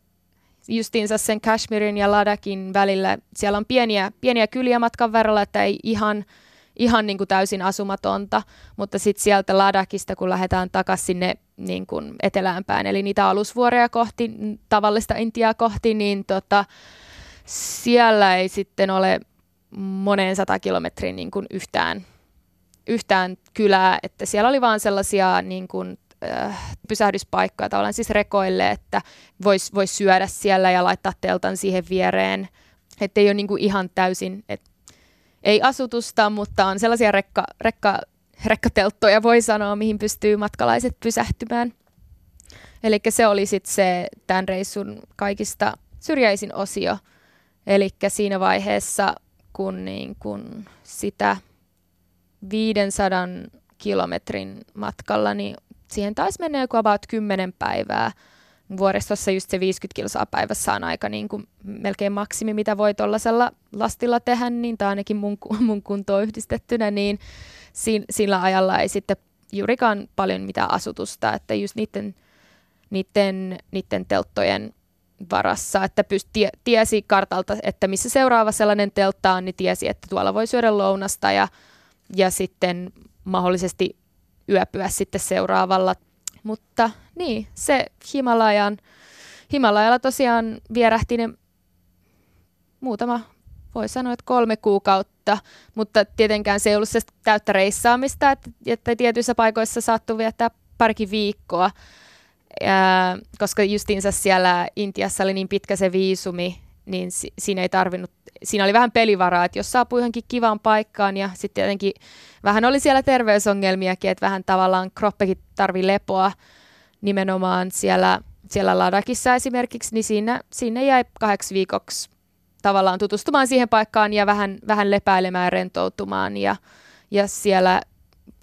justiinsa sen Kashmirin ja Ladakin välillä. Siellä on pieniä, pieniä kyliä matkan verralla, että ei ihan, ihan niin kuin täysin asumatonta, mutta sitten sieltä Ladakista, kun lähdetään takaisin sinne niin kuin eteläänpäin, eli niitä alusvuoreja kohti, tavallista Intiaa kohti, niin tota, siellä ei sitten ole moneen sata kilometrin niin kuin yhtään, yhtään kylää, että siellä oli vaan sellaisia niin kuin, äh, pysähdyspaikkoja tavallaan siis rekoille, että voisi vois syödä siellä ja laittaa teltan siihen viereen, että ei ole niin kuin ihan täysin, et, ei asutusta, mutta on sellaisia rekka, rekka, rekkatelttoja voi sanoa, mihin pystyy matkalaiset pysähtymään. Eli se oli sitten se tämän reissun kaikista syrjäisin osio. Eli siinä vaiheessa kun, niin kun sitä 500 kilometrin matkalla, niin siihen taisi mennä joku about 10 päivää. Vuoristossa just se 50 kilsaa päivässä on aika niin kuin melkein maksimi, mitä voi tuollaisella lastilla tehdä, niin tai ainakin mun, mun kuntoon yhdistettynä, niin siinä, sillä ajalla ei sitten juurikaan paljon mitään asutusta, että just niiden, niiden, niiden telttojen varassa, että pyst, tie, tiesi kartalta, että missä seuraava sellainen teltta on, niin tiesi, että tuolla voi syödä lounasta ja, ja sitten mahdollisesti yöpyä sitten seuraavalla. Mutta niin, se Himalajan, Himalajalla tosiaan vierähti ne muutama, voi sanoa, että kolme kuukautta, mutta tietenkään se ei ollut se täyttä reissaamista, että, että tietyissä paikoissa saattoi viettää parikin viikkoa, ja, koska justiinsa siellä Intiassa oli niin pitkä se viisumi, niin si- siinä ei tarvinnut, siinä oli vähän pelivaraa, että jos saapui johonkin kivaan paikkaan ja sitten jotenkin vähän oli siellä terveysongelmiakin, että vähän tavallaan kroppekin tarvi lepoa nimenomaan siellä, siellä Ladakissa esimerkiksi, niin siinä, sinne jäi kahdeksi viikoksi tavallaan tutustumaan siihen paikkaan ja vähän, vähän lepäilemään rentoutumaan ja, ja siellä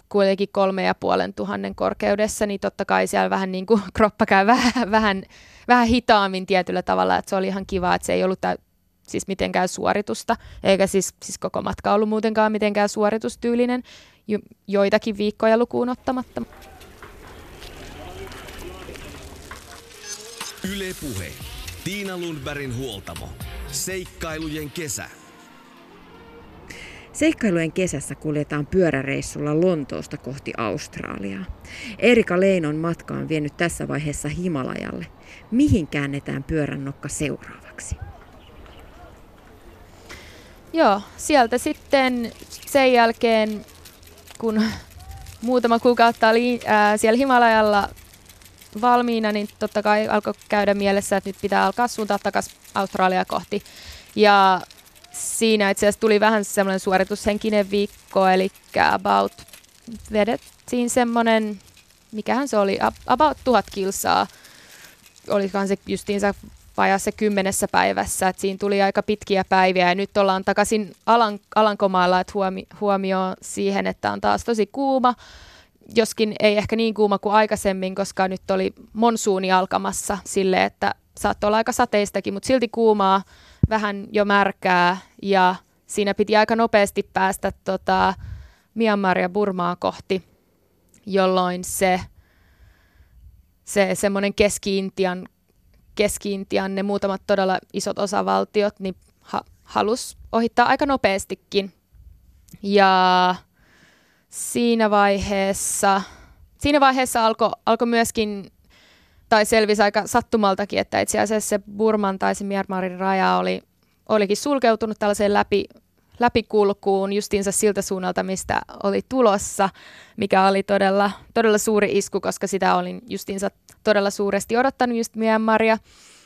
kuitenkin kolme ja puolen tuhannen korkeudessa, niin totta kai siellä vähän niin kuin kroppa käy vähän, vähän, vähän hitaammin tietyllä tavalla, että se oli ihan kiva, että se ei ollut tä- siis mitenkään suoritusta, eikä siis, siis koko matka ollut muutenkaan mitenkään suoritustyylinen, jo, joitakin viikkoja lukuun ottamatta. Yle Puhe. Tiina Lundbergin huoltamo. Seikkailujen kesä. Seikkailujen kesässä kuljetaan pyöräreissulla Lontoosta kohti Australiaa. Erika Leinon matka on vienyt tässä vaiheessa Himalajalle. Mihin käännetään pyörän nokka seuraavaksi? Joo, sieltä sitten sen jälkeen, kun muutama kuukautta oli ää, siellä Himalajalla valmiina, niin totta kai alkoi käydä mielessä, että nyt pitää alkaa suuntaa takaisin Australiaa kohti. Ja siinä itse asiassa tuli vähän semmoinen suoritushenkinen viikko, eli about vedettiin semmoinen, mikähän se oli, about tuhat kilsaa. Olikohan se justiinsa vajassa kymmenessä päivässä, että siinä tuli aika pitkiä päiviä ja nyt ollaan takaisin Alan, Alankomailla, että huomi, huomio siihen, että on taas tosi kuuma, joskin ei ehkä niin kuuma kuin aikaisemmin, koska nyt oli monsuuni alkamassa sille, että saattoi olla aika sateistakin, mutta silti kuumaa, vähän jo märkää ja siinä piti aika nopeasti päästä tota, Myanmaria Burmaa kohti, jolloin se, se semmoinen Keski-Intian, Keski-Intian, ne muutamat todella isot osavaltiot, niin ha, halus ohittaa aika nopeastikin. Ja siinä vaiheessa, siinä vaiheessa alkoi alko myöskin tai selvisi aika sattumaltakin, että itse asiassa se Burman tai se Myanmarin raja oli, olikin sulkeutunut tällaiseen läpi, läpikulkuun justiinsa siltä suunnalta, mistä oli tulossa, mikä oli todella, todella suuri isku, koska sitä olin justiinsa todella suuresti odottanut just Myanmaria.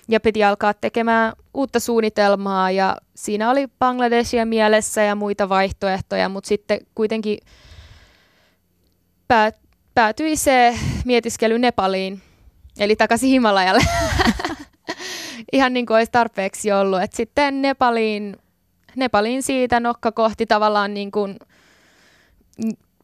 Ja piti alkaa tekemään uutta suunnitelmaa ja siinä oli Bangladesia mielessä ja muita vaihtoehtoja, mutta sitten kuitenkin päät, päätyi se mietiskely Nepaliin, eli takaisin Himalajalle. Ihan niin kuin olisi tarpeeksi ollut. Et sitten Nepaliin, Nepaliin siitä nokka kohti tavallaan niin kuin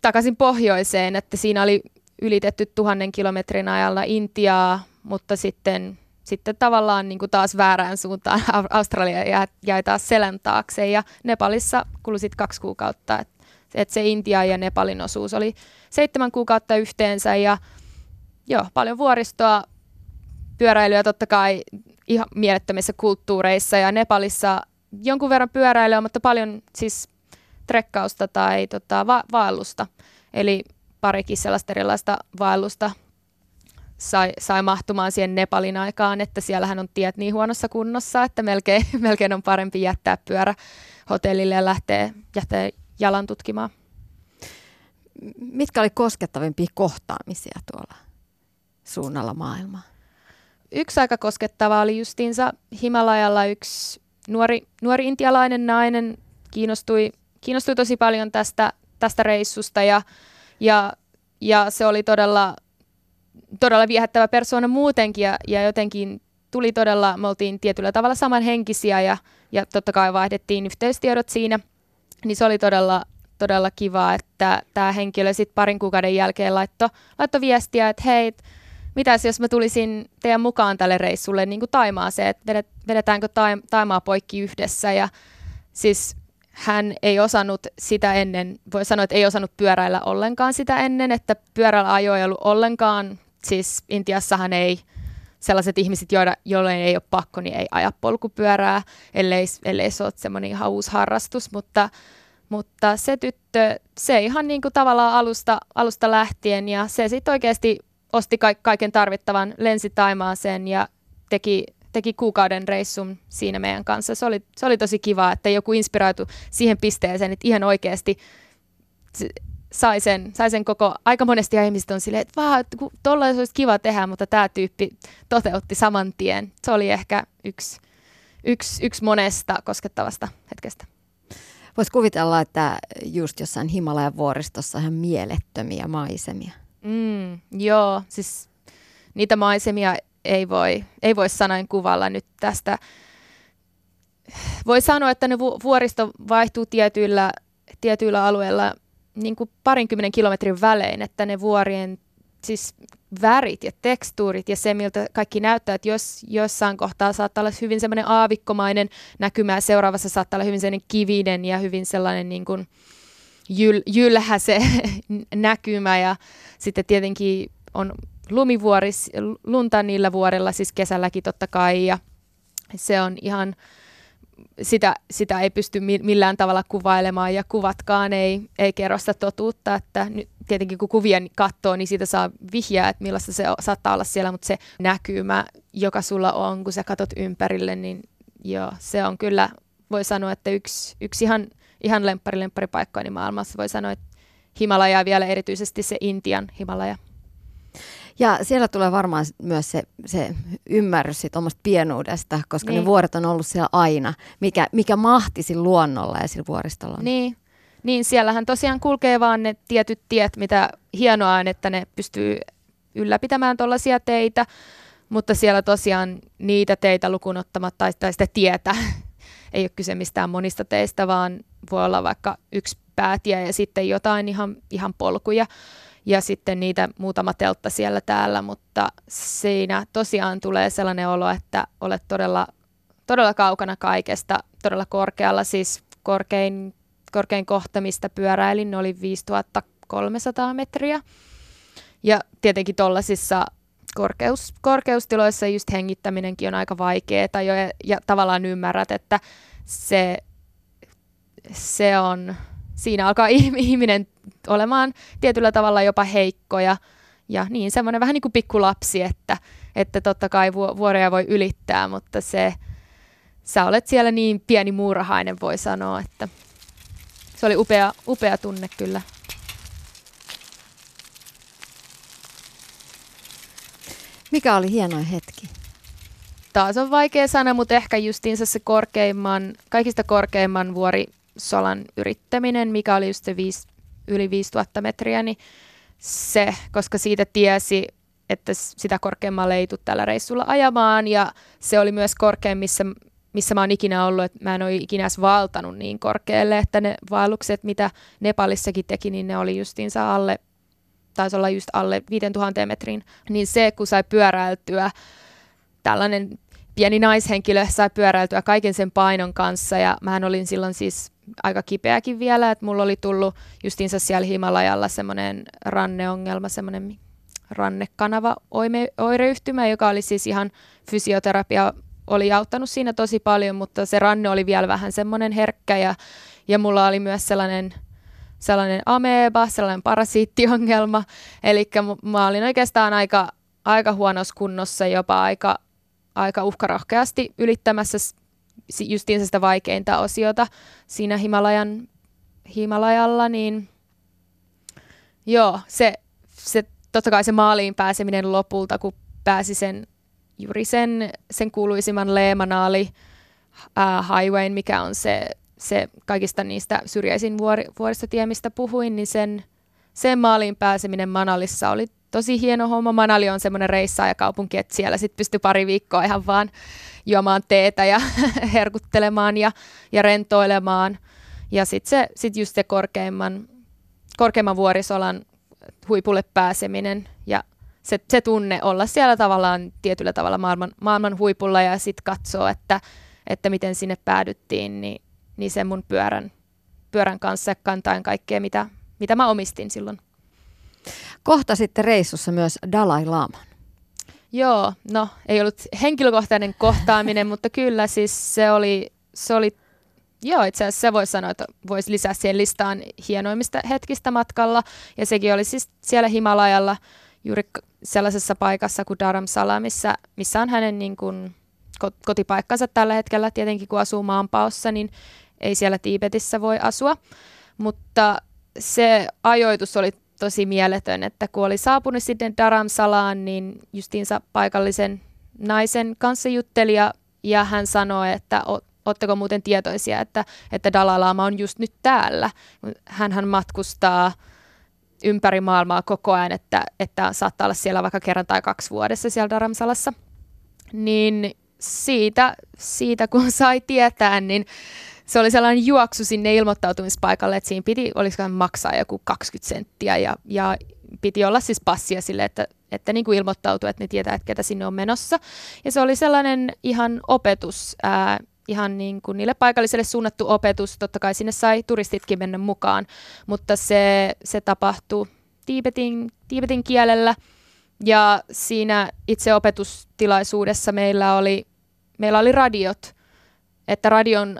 takaisin pohjoiseen, että siinä oli ylitetty tuhannen kilometrin ajalla Intiaa, mutta sitten, sitten tavallaan niin kuin taas väärään suuntaan Australia jäi, taas selän taakse ja Nepalissa kului sitten kaksi kuukautta, että et se Intia ja Nepalin osuus oli seitsemän kuukautta yhteensä ja joo, paljon vuoristoa, pyöräilyä totta kai ihan mielettömissä kulttuureissa ja Nepalissa jonkun verran pyöräilyä, mutta paljon siis trekkausta tai tota, va- vaellusta. Eli parikin sellaista erilaista vaellusta sai, sai mahtumaan siihen Nepalin aikaan, että siellähän on tiet niin huonossa kunnossa, että melkein, melkein on parempi jättää pyörä hotellille ja lähteä, lähteä jalan tutkimaan. Mitkä oli koskettavimpia kohtaamisia tuolla suunnalla maailmaa? Yksi aika koskettava oli justiinsa Himalajalla yksi nuori, nuori intialainen nainen kiinnostui, kiinnostui tosi paljon tästä, tästä reissusta ja, ja, ja se oli todella, todella viehättävä persoona muutenkin ja, ja jotenkin tuli todella, me oltiin tietyllä tavalla samanhenkisiä ja, ja totta kai vaihdettiin yhteystiedot siinä – niin se oli todella, todella kiva, että tämä henkilö sitten parin kuukauden jälkeen laittoi laitto viestiä, että hei, mitäs jos mä tulisin teidän mukaan tälle reissulle niin kuin Taimaaseen, että vedetäänkö Taimaa poikki yhdessä? Ja siis hän ei osannut sitä ennen, voi sanoa, että ei osannut pyöräillä ollenkaan sitä ennen, että pyörällä ajo ei ollut ollenkaan, siis Intiassahan ei sellaiset ihmiset, joille, joille ei ole pakko, niin ei aja polkupyörää, ellei, ellei se ole semmoinen ihan uusi harrastus, mutta, mutta se tyttö, se ihan niin kuin tavallaan alusta, alusta lähtien ja se sitten oikeasti osti ka- kaiken tarvittavan, lensi Taimaaseen ja teki, teki kuukauden reissun siinä meidän kanssa. Se oli, se oli tosi kiva, että joku inspiroitu siihen pisteeseen, että ihan oikeasti sai sen, sai sen koko, aika monesti ihmiset on silleen, että vaan, tuolla olisi kiva tehdä, mutta tämä tyyppi toteutti saman tien. Se oli ehkä yksi, yksi, yksi monesta koskettavasta hetkestä. Voisi kuvitella, että just jossain Himalajan vuoristossa ihan mielettömiä maisemia. Mm, joo, siis niitä maisemia ei voi, ei voi sanoin kuvalla nyt tästä. Voi sanoa, että ne vuoristo vaihtuu tietyillä, tietyillä alueilla niin kuin parinkymmenen kilometrin välein, että ne vuorien siis värit ja tekstuurit ja se, miltä kaikki näyttää, että jos jossain kohtaa saattaa olla hyvin semmoinen aavikkomainen näkymä ja seuraavassa saattaa olla hyvin sellainen kivinen ja hyvin sellainen niin kuin jyl, jylhä se näkymä. Ja sitten tietenkin on lumivuoris, lunta niillä vuorilla, siis kesälläkin totta kai ja se on ihan sitä, sitä ei pysty millään tavalla kuvailemaan ja kuvatkaan ei, ei kerro sitä totuutta, että nyt tietenkin kun kuvia katsoo, niin siitä saa vihjaa, että millaista se saattaa olla siellä, mutta se näkymä, joka sulla on, kun sä katot ympärille, niin joo, se on kyllä, voi sanoa, että yksi, yksi ihan, ihan lemppari, lempparipaikkoini maailmassa, voi sanoa, että Himalaja vielä erityisesti se Intian Himalaja. Ja siellä tulee varmaan myös se, se ymmärrys siitä omasta pienuudesta, koska niin. ne vuoret on ollut siellä aina. Mikä, mikä mahti sillä luonnolla ja sillä vuoristolla on. Niin. niin, siellähän tosiaan kulkee vaan ne tietyt tiet, mitä hienoa on, että ne pystyy ylläpitämään tuollaisia teitä, mutta siellä tosiaan niitä teitä lukunottamatta tai, tai sitä tietä ei ole kyse mistään monista teistä, vaan voi olla vaikka yksi päätie ja sitten jotain ihan, ihan polkuja ja sitten niitä muutama teltta siellä täällä, mutta siinä tosiaan tulee sellainen olo, että olet todella, todella kaukana kaikesta, todella korkealla, siis korkein, korkein kohta, mistä pyöräilin, oli 5300 metriä. Ja tietenkin tuollaisissa korkeus, korkeustiloissa just hengittäminenkin on aika vaikeaa jo, ja, ja tavallaan ymmärrät, että se, se on, siinä alkaa ihminen olemaan tietyllä tavalla jopa heikko ja, ja niin semmoinen vähän niin kuin pikkulapsi, että, että totta kai vuoreja voi ylittää, mutta se, sä olet siellä niin pieni muurahainen voi sanoa, että se oli upea, upea tunne kyllä. Mikä oli hienoin hetki? Taas on vaikea sana, mutta ehkä justiinsa se korkeimman, kaikista korkeimman vuorisolan yrittäminen, mikä oli just se viisi, yli 5000 metriä, niin se, koska siitä tiesi, että sitä korkeammalle ei tule tällä reissulla ajamaan ja se oli myös korkein, missä, missä mä oon ikinä ollut, että mä en ole ikinä edes valtanut niin korkealle, että ne vaellukset, mitä Nepalissakin teki, niin ne oli justiinsa alle, taisi olla just alle 5000 metrin, niin se, kun sai pyöräiltyä tällainen pieni naishenkilö sai pyöräiltyä kaiken sen painon kanssa ja mähän olin silloin siis aika kipeäkin vielä, että mulla oli tullut justiinsa siellä Himalajalla semmoinen ranneongelma, semmoinen rannekanava oireyhtymä, joka oli siis ihan fysioterapia oli auttanut siinä tosi paljon, mutta se ranne oli vielä vähän semmoinen herkkä ja, ja mulla oli myös sellainen, sellainen ameba, sellainen parasiittiongelma, eli mä olin oikeastaan aika, aika huonossa kunnossa, jopa aika, aika uhkarohkeasti ylittämässä justiinsa sitä vaikeinta osiota siinä Himalajan, Himalajalla, niin joo, se, se totta kai se maaliin pääseminen lopulta, kun pääsi sen juuri sen, sen kuuluisimman Leemanaali äh, highwayn, mikä on se, se kaikista niistä syrjäisin vuori, vuoristotie, mistä puhuin, niin sen, sen maaliin pääseminen Manalissa oli tosi hieno homma. Manali on semmoinen reissaajakaupunki, että siellä sitten pystyi pari viikkoa ihan vaan juomaan teetä ja herkuttelemaan ja, ja rentoilemaan. Ja sitten se, sit just se korkeimman, korkeimman vuorisolan huipulle pääseminen ja se, se tunne olla siellä tavallaan tietyllä tavalla maailman, maailman huipulla ja sitten katsoa, että, että miten sinne päädyttiin, niin, niin sen mun pyörän, pyörän kanssa kantain kaikkea, mitä, mitä mä omistin silloin. Kohta sitten reissussa myös Dalai Lama. Joo, no ei ollut henkilökohtainen kohtaaminen, mutta kyllä siis se oli, se oli Joo, itse asiassa se voisi sanoa, että voisi lisää siihen listaan hienoimmista hetkistä matkalla. Ja sekin oli siis siellä Himalajalla juuri sellaisessa paikassa kuin Dharamsala, missä, missä on hänen niin kuin, kotipaikkansa tällä hetkellä. Tietenkin kun asuu maanpaossa, niin ei siellä Tiibetissä voi asua. Mutta se ajoitus oli tosi mieletön, että kun oli saapunut sitten Dharamsalaan, niin justiinsa paikallisen naisen kanssa jutteli ja, ja hän sanoi, että Oletteko muuten tietoisia, että, että Dalai Lama on just nyt täällä? Hänhän matkustaa ympäri maailmaa koko ajan, että, että saattaa olla siellä vaikka kerran tai kaksi vuodessa siellä Dharamsalassa. Niin siitä, siitä kun sai tietää, niin se oli sellainen juoksu sinne ilmoittautumispaikalle, että siinä piti, olisiko maksaa joku 20 senttiä ja, ja piti olla siis passia sille, että, että niin kuin ilmoittautui, että ne tietää, että ketä sinne on menossa. Ja se oli sellainen ihan opetus ää, ihan niin kuin niille paikallisille suunnattu opetus. Totta kai sinne sai turistitkin mennä mukaan, mutta se, se tapahtui Tiibetin, Tiibetin kielellä. Ja siinä itse opetustilaisuudessa meillä oli, meillä oli radiot, että radion,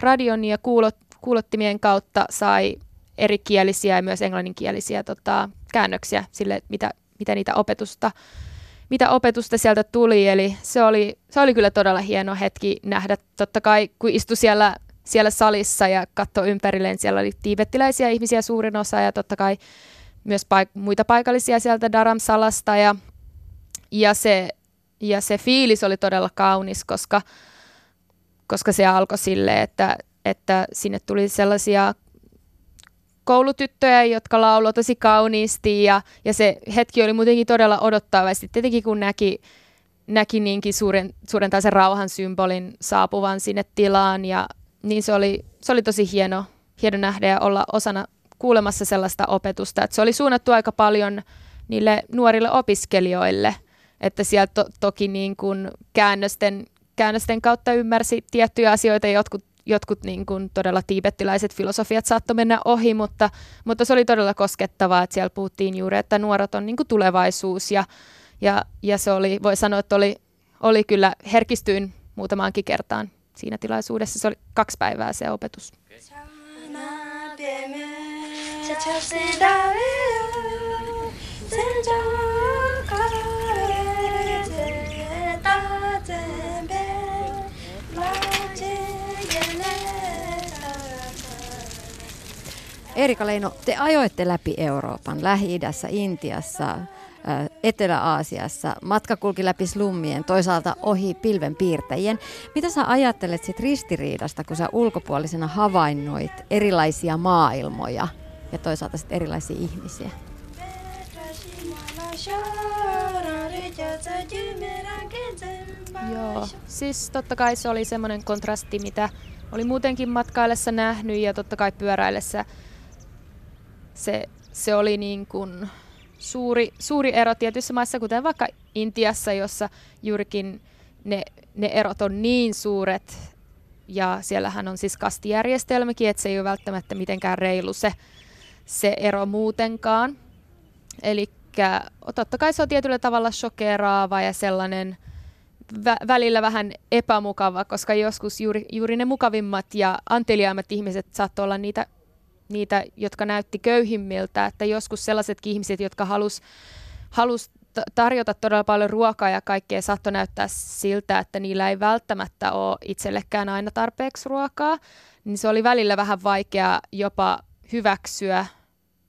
radion ja kuulot, kuulottimien kautta sai erikielisiä ja myös englanninkielisiä tota, käännöksiä sille, mitä, mitä niitä opetusta mitä opetusta sieltä tuli. Eli se oli, se oli kyllä todella hieno hetki nähdä. Totta kai kun istui siellä, siellä salissa ja katsoi ympärilleen, siellä oli tiibettiläisiä ihmisiä suurin osa ja totta kai myös paik- muita paikallisia sieltä Dharamsalasta. Ja, ja, se, ja se fiilis oli todella kaunis, koska, koska se alkoi silleen, että, että sinne tuli sellaisia koulutyttöjä, jotka lauloi tosi kauniisti ja, ja se hetki oli muutenkin todella odottava. Sitten tietenkin kun näki, näki niinkin suuren, suuren sen rauhan symbolin saapuvan sinne tilaan, ja, niin se oli, se oli tosi hieno, hieno nähdä ja olla osana kuulemassa sellaista opetusta. että se oli suunnattu aika paljon niille nuorille opiskelijoille, että sieltä to, toki niin kuin käännösten, käännösten kautta ymmärsi tiettyjä asioita, jotkut jotkut niin kuin todella tiibettiläiset filosofiat saattoi mennä ohi, mutta, mutta se oli todella koskettavaa, että siellä puhuttiin juuri, että nuoret on niin kuin tulevaisuus ja, ja, ja se oli, voi sanoa, että oli, oli kyllä herkistyin muutamaankin kertaan siinä tilaisuudessa. Se oli kaksi päivää se opetus. Erika Leino, te ajoitte läpi Euroopan, Lähi-idässä, Intiassa, Etelä-Aasiassa, matka kulki läpi slummien, toisaalta ohi pilvenpiirtäjien. Mitä sä ajattelet sit ristiriidasta, kun sä ulkopuolisena havainnoit erilaisia maailmoja ja toisaalta sit erilaisia ihmisiä? Joo, siis totta kai se oli semmoinen kontrasti, mitä oli muutenkin matkaillessa nähnyt ja totta kai pyöräillessä se, se oli niin kuin suuri, suuri ero tietyissä maissa, kuten vaikka Intiassa, jossa juurikin ne, ne erot on niin suuret, ja siellähän on siis kastijärjestelmäkin, että se ei ole välttämättä mitenkään reilu se, se ero muutenkaan. Eli totta kai se on tietyllä tavalla shokeraava ja sellainen vä- välillä vähän epämukava, koska joskus juuri, juuri ne mukavimmat ja anteliaimmat ihmiset saattoi olla niitä niitä, jotka näytti köyhimmiltä, että joskus sellaisetkin ihmiset, jotka halus, halus tarjota todella paljon ruokaa ja kaikkea, saattoi näyttää siltä, että niillä ei välttämättä ole itsellekään aina tarpeeksi ruokaa, niin se oli välillä vähän vaikea jopa hyväksyä,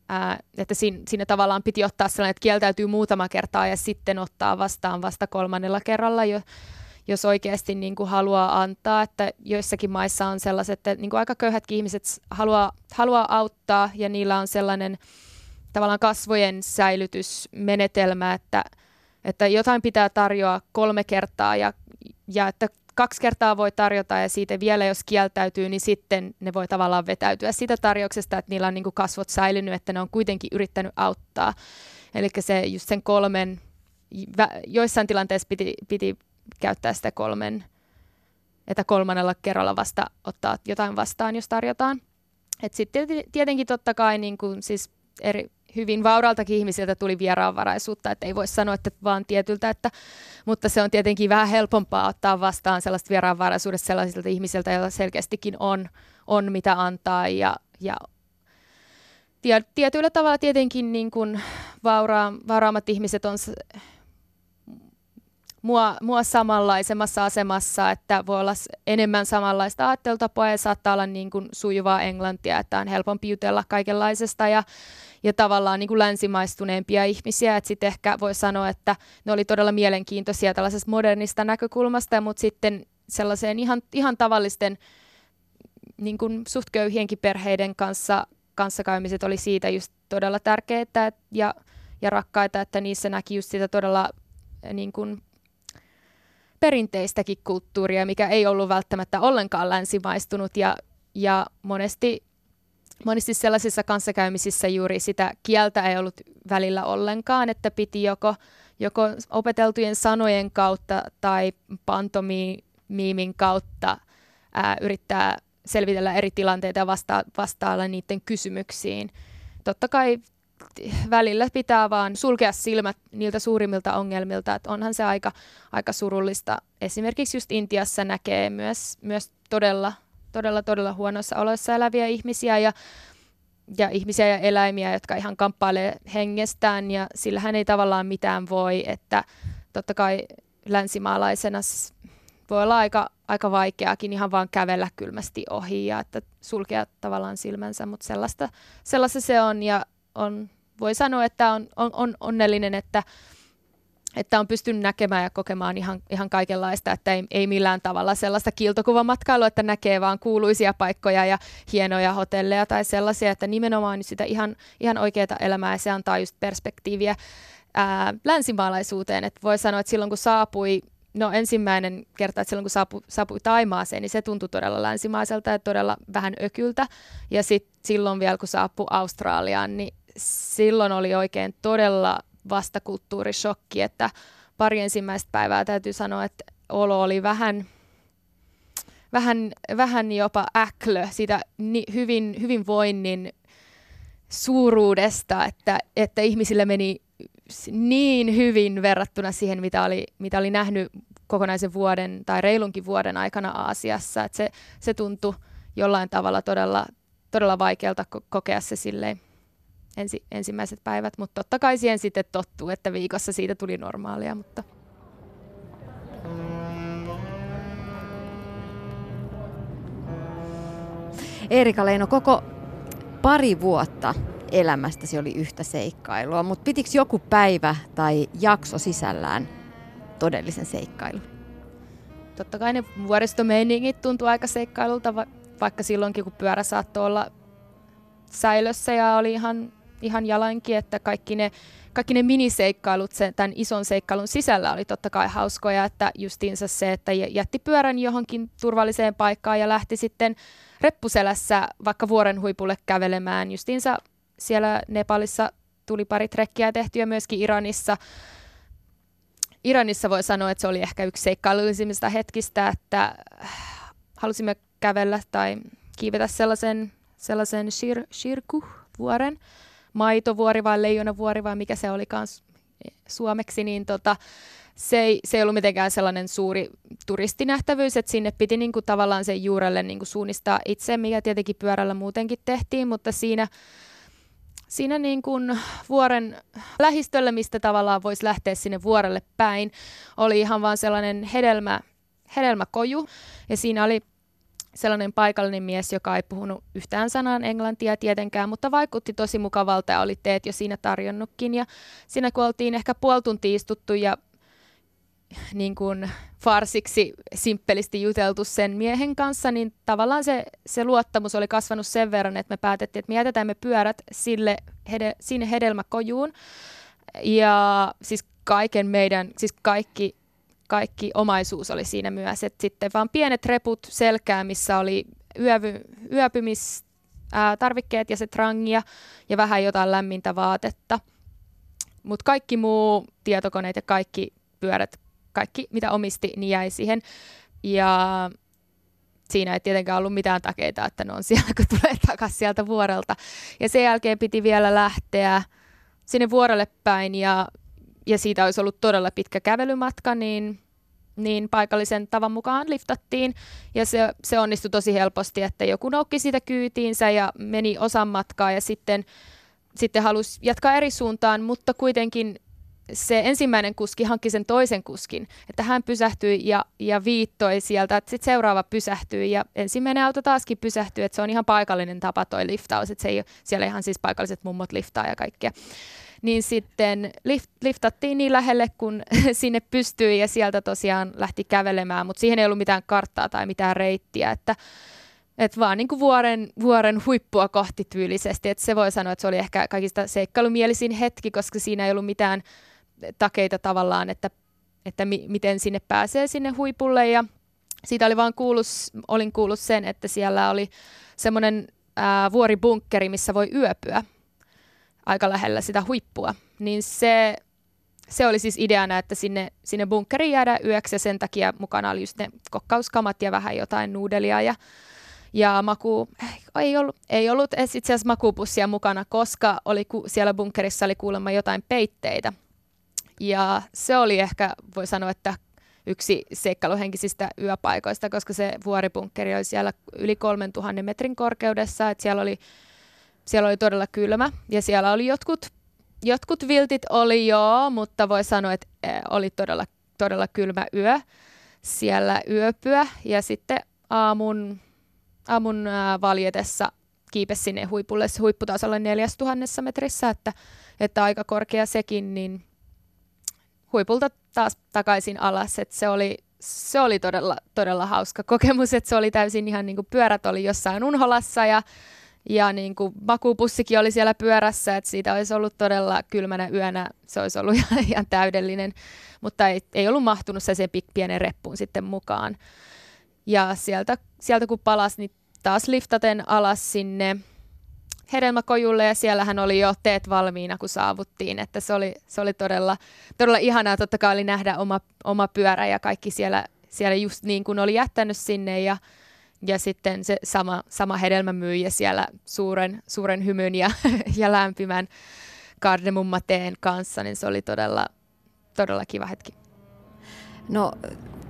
ää, että siinä, siinä tavallaan piti ottaa sellainen, että kieltäytyy muutama kertaa ja sitten ottaa vastaan vasta kolmannella kerralla jo, jos oikeasti niin kuin haluaa antaa, että joissakin maissa on sellaiset, että niin kuin aika köyhätkin ihmiset haluaa, haluaa auttaa ja niillä on sellainen tavallaan kasvojen säilytysmenetelmä, että, että jotain pitää tarjoa kolme kertaa ja, ja että kaksi kertaa voi tarjota ja siitä vielä jos kieltäytyy, niin sitten ne voi tavallaan vetäytyä siitä tarjouksesta, että niillä on niin kuin kasvot säilynyt, että ne on kuitenkin yrittänyt auttaa. Eli se just sen kolmen, joissain tilanteissa piti, piti käyttää sitä kolmen, että kolmannella kerralla vasta ottaa jotain vastaan, jos tarjotaan. Sitten tietenkin totta kai niin kuin, siis eri, hyvin vauraltakin ihmisiltä tuli vieraanvaraisuutta, että ei voi sanoa, että vaan tietyltä, että, mutta se on tietenkin vähän helpompaa ottaa vastaan sellaista vieraanvaraisuudesta sellaisilta ihmisiltä, joilla selkeästikin on, on mitä antaa ja, ja tietyllä tavalla tietenkin niin kuin vaura, vauraammat ihmiset on mua, mua samanlaisemmassa asemassa, että voi olla enemmän samanlaista ajattelutapaa ja saattaa olla niin kuin sujuvaa englantia, että on helpompi jutella kaikenlaisesta ja, ja tavallaan niin kuin länsimaistuneempia ihmisiä, sitten ehkä voi sanoa, että ne oli todella mielenkiintoisia tällaisesta modernista näkökulmasta, mutta sitten sellaiseen ihan, ihan tavallisten niin kuin suht köyhienkin perheiden kanssa kanssakäymiset oli siitä just todella tärkeää ja, ja rakkaita, että niissä näki just sitä todella niin kuin perinteistäkin kulttuuria, mikä ei ollut välttämättä ollenkaan länsimaistunut ja, ja monesti, monesti sellaisissa kanssakäymisissä juuri sitä kieltä ei ollut välillä ollenkaan, että piti joko, joko opeteltujen sanojen kautta tai pantomiimin kautta ää, yrittää selvitellä eri tilanteita ja vasta- vastailla niiden kysymyksiin. Totta kai välillä pitää vaan sulkea silmät niiltä suurimmilta ongelmilta, että onhan se aika, aika surullista. Esimerkiksi just Intiassa näkee myös, myös todella, todella, todella huonoissa oloissa eläviä ihmisiä ja, ja ihmisiä ja eläimiä, jotka ihan kamppailee hengestään ja sillähän ei tavallaan mitään voi, että totta kai länsimaalaisena voi olla aika, aika vaikeakin ihan vaan kävellä kylmästi ohi ja että sulkea tavallaan silmänsä, mutta sellaista, sellaista se on ja on, voi sanoa, että on, on, on onnellinen, että, että on pystynyt näkemään ja kokemaan ihan, ihan kaikenlaista, että ei, ei millään tavalla sellaista kiltokuvamatkailua, että näkee vaan kuuluisia paikkoja ja hienoja hotelleja tai sellaisia, että nimenomaan sitä ihan, ihan oikeaa elämää ja se antaa just perspektiiviä ää, länsimaalaisuuteen. Että voi sanoa, että silloin kun saapui No ensimmäinen kerta, että silloin kun saapui, saapui Taimaaseen, niin se tuntui todella länsimaiselta ja todella vähän ökyltä. Ja sitten silloin vielä, kun saapui Australiaan, niin silloin oli oikein todella vastakulttuurishokki, että pari ensimmäistä päivää täytyy sanoa, että olo oli vähän, vähän, vähän jopa äklö siitä ni, hyvin, hyvinvoinnin suuruudesta, että, että ihmisille meni niin hyvin verrattuna siihen, mitä oli, mitä oli nähnyt kokonaisen vuoden tai reilunkin vuoden aikana Aasiassa. Että se, se tuntui jollain tavalla todella, todella vaikealta kokea se silleen ensi, ensimmäiset päivät, mutta totta kai siihen sitten tottuu, että viikossa siitä tuli normaalia. Mutta... Erika Leino, koko pari vuotta elämästäsi oli yhtä seikkailua, mutta pitikö joku päivä tai jakso sisällään todellisen seikkailun? Totta kai ne vuoristomeiningit tuntuu aika seikkailulta, vaikka silloinkin kun pyörä saattoi olla säilössä ja oli ihan, ihan jalankin, että kaikki ne, kaikki ne miniseikkailut sen, tämän ison seikkailun sisällä oli totta kai hauskoja, että justiinsa se, että jätti pyörän johonkin turvalliseen paikkaan ja lähti sitten reppuselässä vaikka vuoren huipulle kävelemään. Justiinsa siellä Nepalissa tuli pari trekkiä tehtyä myöskin Iranissa. Iranissa voi sanoa, että se oli ehkä yksi seikkailullisemmista hetkistä, että halusimme kävellä tai kiivetä sellaisen, sellaisen shir, shirku-vuoren, maitovuori vai leijonavuori vai mikä se olikaan suomeksi, niin tota, se ei, se ei ollut mitenkään sellainen suuri turistinähtävyys, että sinne piti niin kuin tavallaan sen juurelle niin kuin suunnistaa itse, mikä tietenkin pyörällä muutenkin tehtiin, mutta siinä, siinä niin kuin vuoren lähistöllä, mistä tavallaan voisi lähteä sinne vuorelle päin, oli ihan vaan sellainen hedelmä, hedelmäkoju, ja siinä oli sellainen paikallinen mies, joka ei puhunut yhtään sanaa englantia tietenkään, mutta vaikutti tosi mukavalta ja oli teet jo siinä tarjonnutkin. Ja siinä kun oltiin ehkä puoli tuntia istuttu ja niin kuin farsiksi simppelisti juteltu sen miehen kanssa, niin tavallaan se, se luottamus oli kasvanut sen verran, että me päätettiin, että me jätetään me pyörät sille, hede, sinne hedelmäkojuun. Ja siis kaiken meidän, siis kaikki kaikki omaisuus oli siinä myös. Et sitten vaan pienet reput selkää, missä oli yövy, yöpymistarvikkeet ja se trangia ja vähän jotain lämmintä vaatetta. Mutta kaikki muu, tietokoneet ja kaikki pyörät, kaikki mitä omisti, niin jäi siihen. Ja siinä ei tietenkään ollut mitään takeita, että ne on siellä, kun tulee takaisin sieltä vuorelta. Ja sen jälkeen piti vielä lähteä sinne vuorelle päin ja ja siitä olisi ollut todella pitkä kävelymatka, niin, niin paikallisen tavan mukaan liftattiin. Ja se, se onnistui tosi helposti, että joku noukki siitä kyytiinsä ja meni osan matkaa ja sitten, sitten halusi jatkaa eri suuntaan, mutta kuitenkin se ensimmäinen kuski hankki sen toisen kuskin, että hän pysähtyi ja, ja viittoi sieltä, että sitten seuraava pysähtyi. Ja ensimmäinen auto taaskin pysähtyi, että se on ihan paikallinen tapa toi liftaus, että se ei, siellä ihan siis paikalliset mummot liftaa ja kaikkea niin sitten lift, liftattiin niin lähelle, kun sinne pystyi ja sieltä tosiaan lähti kävelemään, mutta siihen ei ollut mitään karttaa tai mitään reittiä, että et vaan niin kuin vuoren, vuoren huippua kohti tyylisesti. Et se voi sanoa, että se oli ehkä kaikista seikkailumielisin hetki, koska siinä ei ollut mitään takeita tavallaan, että, että mi, miten sinne pääsee sinne huipulle. Ja siitä oli vaan kuullut, olin kuullut sen, että siellä oli semmoinen vuoribunkkeri, missä voi yöpyä aika lähellä sitä huippua, niin se, se oli siis ideana, että sinne, sinne bunkkeriin jäädä yöksi ja sen takia mukana oli just ne kokkauskamat ja vähän jotain nuudelia ja, ja maku, ei ollut, ei ollut itse asiassa makupussia mukana, koska oli, siellä bunkkerissa oli kuulemma jotain peitteitä. Ja se oli ehkä, voi sanoa, että yksi seikkailuhenkisistä yöpaikoista, koska se vuoribunkkeri oli siellä yli 3000 metrin korkeudessa, että siellä oli siellä oli todella kylmä ja siellä oli jotkut, jotkut viltit oli joo, mutta voi sanoa, että eh, oli todella, todella kylmä yö siellä yöpyä ja sitten aamun, aamun valjetessa kiipesi sinne huipulle. Se huipputasolla 4000 metrissä, että, että aika korkea sekin, niin huipulta taas takaisin alas. Että se oli, se oli todella, todella hauska kokemus, että se oli täysin ihan niin kuin pyörät oli jossain unholassa ja ja niin kuin makupussikin oli siellä pyörässä, että siitä olisi ollut todella kylmänä yönä, se olisi ollut ihan täydellinen, mutta ei, ei ollut mahtunut se sen pienen reppuun sitten mukaan. Ja sieltä, sieltä kun palasi, niin taas liftaten alas sinne hedelmäkojulle. Ja siellähän oli jo teet valmiina, kun saavuttiin, että se oli, se oli todella, todella ihanaa, totta kai oli nähdä oma, oma pyörä ja kaikki siellä, siellä just niin kuin oli jättänyt sinne. Ja ja sitten se sama, sama hedelmämyyjä siellä suuren, suuren hymyn ja, ja lämpimän kardemummateen kanssa, niin se oli todella, todella kiva hetki. No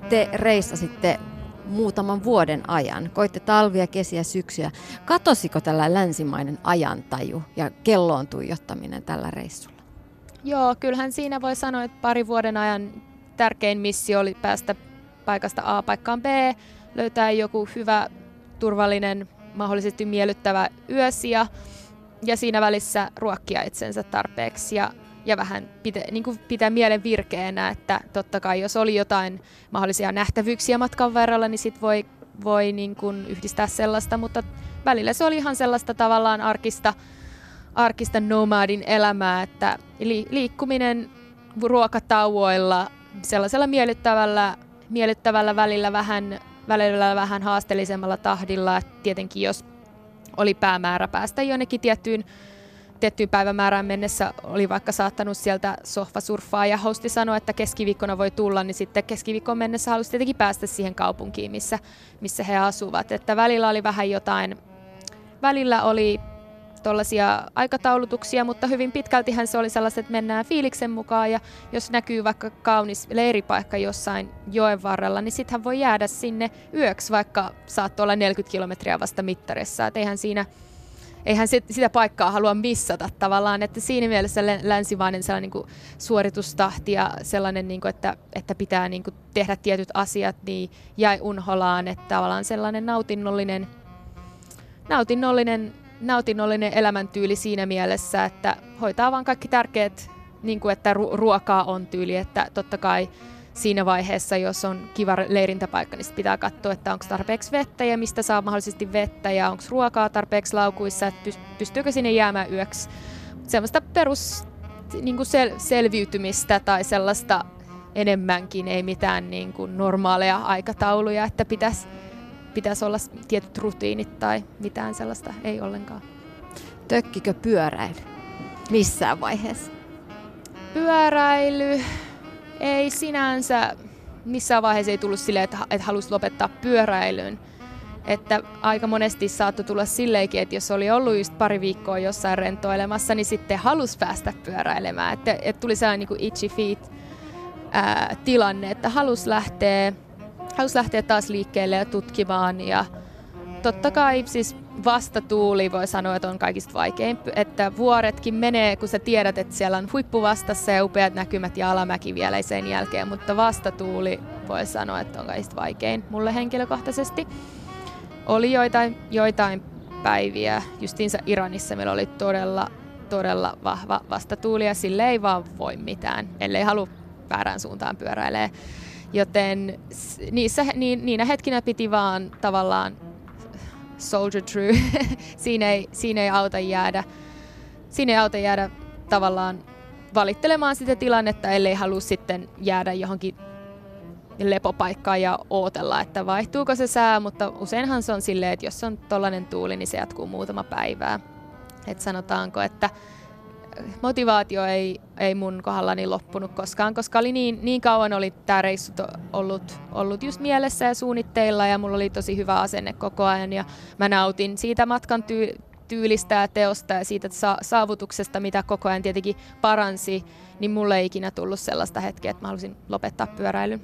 te reissasitte muutaman vuoden ajan. Koitte talvia, kesiä, syksyä. Katosiko tällä länsimainen ajantaju ja kelloon tuijottaminen tällä reissulla? Joo, kyllähän siinä voi sanoa, että pari vuoden ajan tärkein missio oli päästä paikasta A paikkaan B, löytää joku hyvä, turvallinen, mahdollisesti miellyttävä yösija ja siinä välissä ruokkia itsensä tarpeeksi ja, ja vähän pitä, niin kuin pitää mielen virkeänä, että totta kai jos oli jotain mahdollisia nähtävyyksiä matkan varrella, niin sit voi, voi niin kuin yhdistää sellaista, mutta välillä se oli ihan sellaista tavallaan arkista, arkista nomadin elämää, että li, liikkuminen ruokatauoilla sellaisella miellyttävällä, miellyttävällä välillä vähän, välillä vähän haasteellisemmalla tahdilla. Tietenkin jos oli päämäärä päästä jonnekin tiettyyn, tiettyyn päivämäärään mennessä, oli vaikka saattanut sieltä sohvasurfaa ja hosti sanoi, että keskiviikkona voi tulla, niin sitten keskiviikon mennessä halusi tietenkin päästä siihen kaupunkiin, missä, missä he asuvat. Että välillä oli vähän jotain, välillä oli tuollaisia aikataulutuksia, mutta hyvin pitkältihän se oli sellaista, että mennään fiiliksen mukaan ja jos näkyy vaikka kaunis leiripaikka jossain joen varrella, niin sittenhän voi jäädä sinne yöksi, vaikka saattoi olla 40 kilometriä vasta mittarissa. Et eihän siinä eihän sit, sitä paikkaa halua missata tavallaan, että siinä mielessä länsivainen sellainen niin suoritustahti ja sellainen, niin kuin, että, että pitää niin kuin tehdä tietyt asiat, niin jäi unholaan, että tavallaan sellainen nautinnollinen, nautinnollinen nautinnollinen elämäntyyli siinä mielessä, että hoitaa vaan kaikki tärkeät, niin kuin että ru- ruokaa on tyyli, että totta kai siinä vaiheessa, jos on kiva leirintäpaikka, niin pitää katsoa, että onko tarpeeksi vettä ja mistä saa mahdollisesti vettä ja onko ruokaa tarpeeksi laukuissa, että pystyykö sinne jäämään yöksi. Semmoista perus niin kuin sel- selviytymistä tai sellaista enemmänkin, ei mitään niin kuin normaaleja aikatauluja, että pitäisi pitäisi olla tietyt rutiinit tai mitään sellaista ei ollenkaan. Tökkikö pyöräily missään vaiheessa? Pyöräily ei sinänsä missään vaiheessa ei tullut silleen, että, että halusi lopettaa pyöräilyn. Että aika monesti saattoi tulla silleenkin, että jos oli ollut just pari viikkoa jossain rentoilemassa, niin sitten halusi päästä pyöräilemään. Että, että tuli sellainen niin itchy feet ää, tilanne, että halusi lähteä halusi lähteä taas liikkeelle ja tutkimaan ja totta kai siis vastatuuli voi sanoa, että on kaikista vaikein, että vuoretkin menee, kun sä tiedät, että siellä on huippu vastassa ja upeat näkymät ja alamäki vielä sen jälkeen, mutta vastatuuli voi sanoa, että on kaikista vaikein mulle henkilökohtaisesti. Oli joitain, joitain päiviä, justiinsa Iranissa meillä oli todella, todella vahva vastatuuli ja sille ei vaan voi mitään, ellei halua väärään suuntaan pyöräilee. Joten niissä, niin, niinä hetkinä piti vaan tavallaan soldier true. siinä, ei, siinä ei auta jäädä, siinä ei auta jäädä tavallaan valittelemaan sitä tilannetta, ellei halua sitten jäädä johonkin lepopaikkaan ja ootella, että vaihtuuko se sää, mutta useinhan se on silleen, että jos on tollainen tuuli, niin se jatkuu muutama päivää. Et sanotaanko, että motivaatio ei, ei mun kohdallani loppunut koskaan, koska oli niin, niin kauan oli tämä reissu ollut, ollut just mielessä ja suunnitteilla ja mulla oli tosi hyvä asenne koko ajan ja mä nautin siitä matkan tyy- tyylistä ja teosta ja siitä sa- saavutuksesta, mitä koko ajan tietenkin paransi, niin mulle ei ikinä tullut sellaista hetkeä, että mä halusin lopettaa pyöräilyn.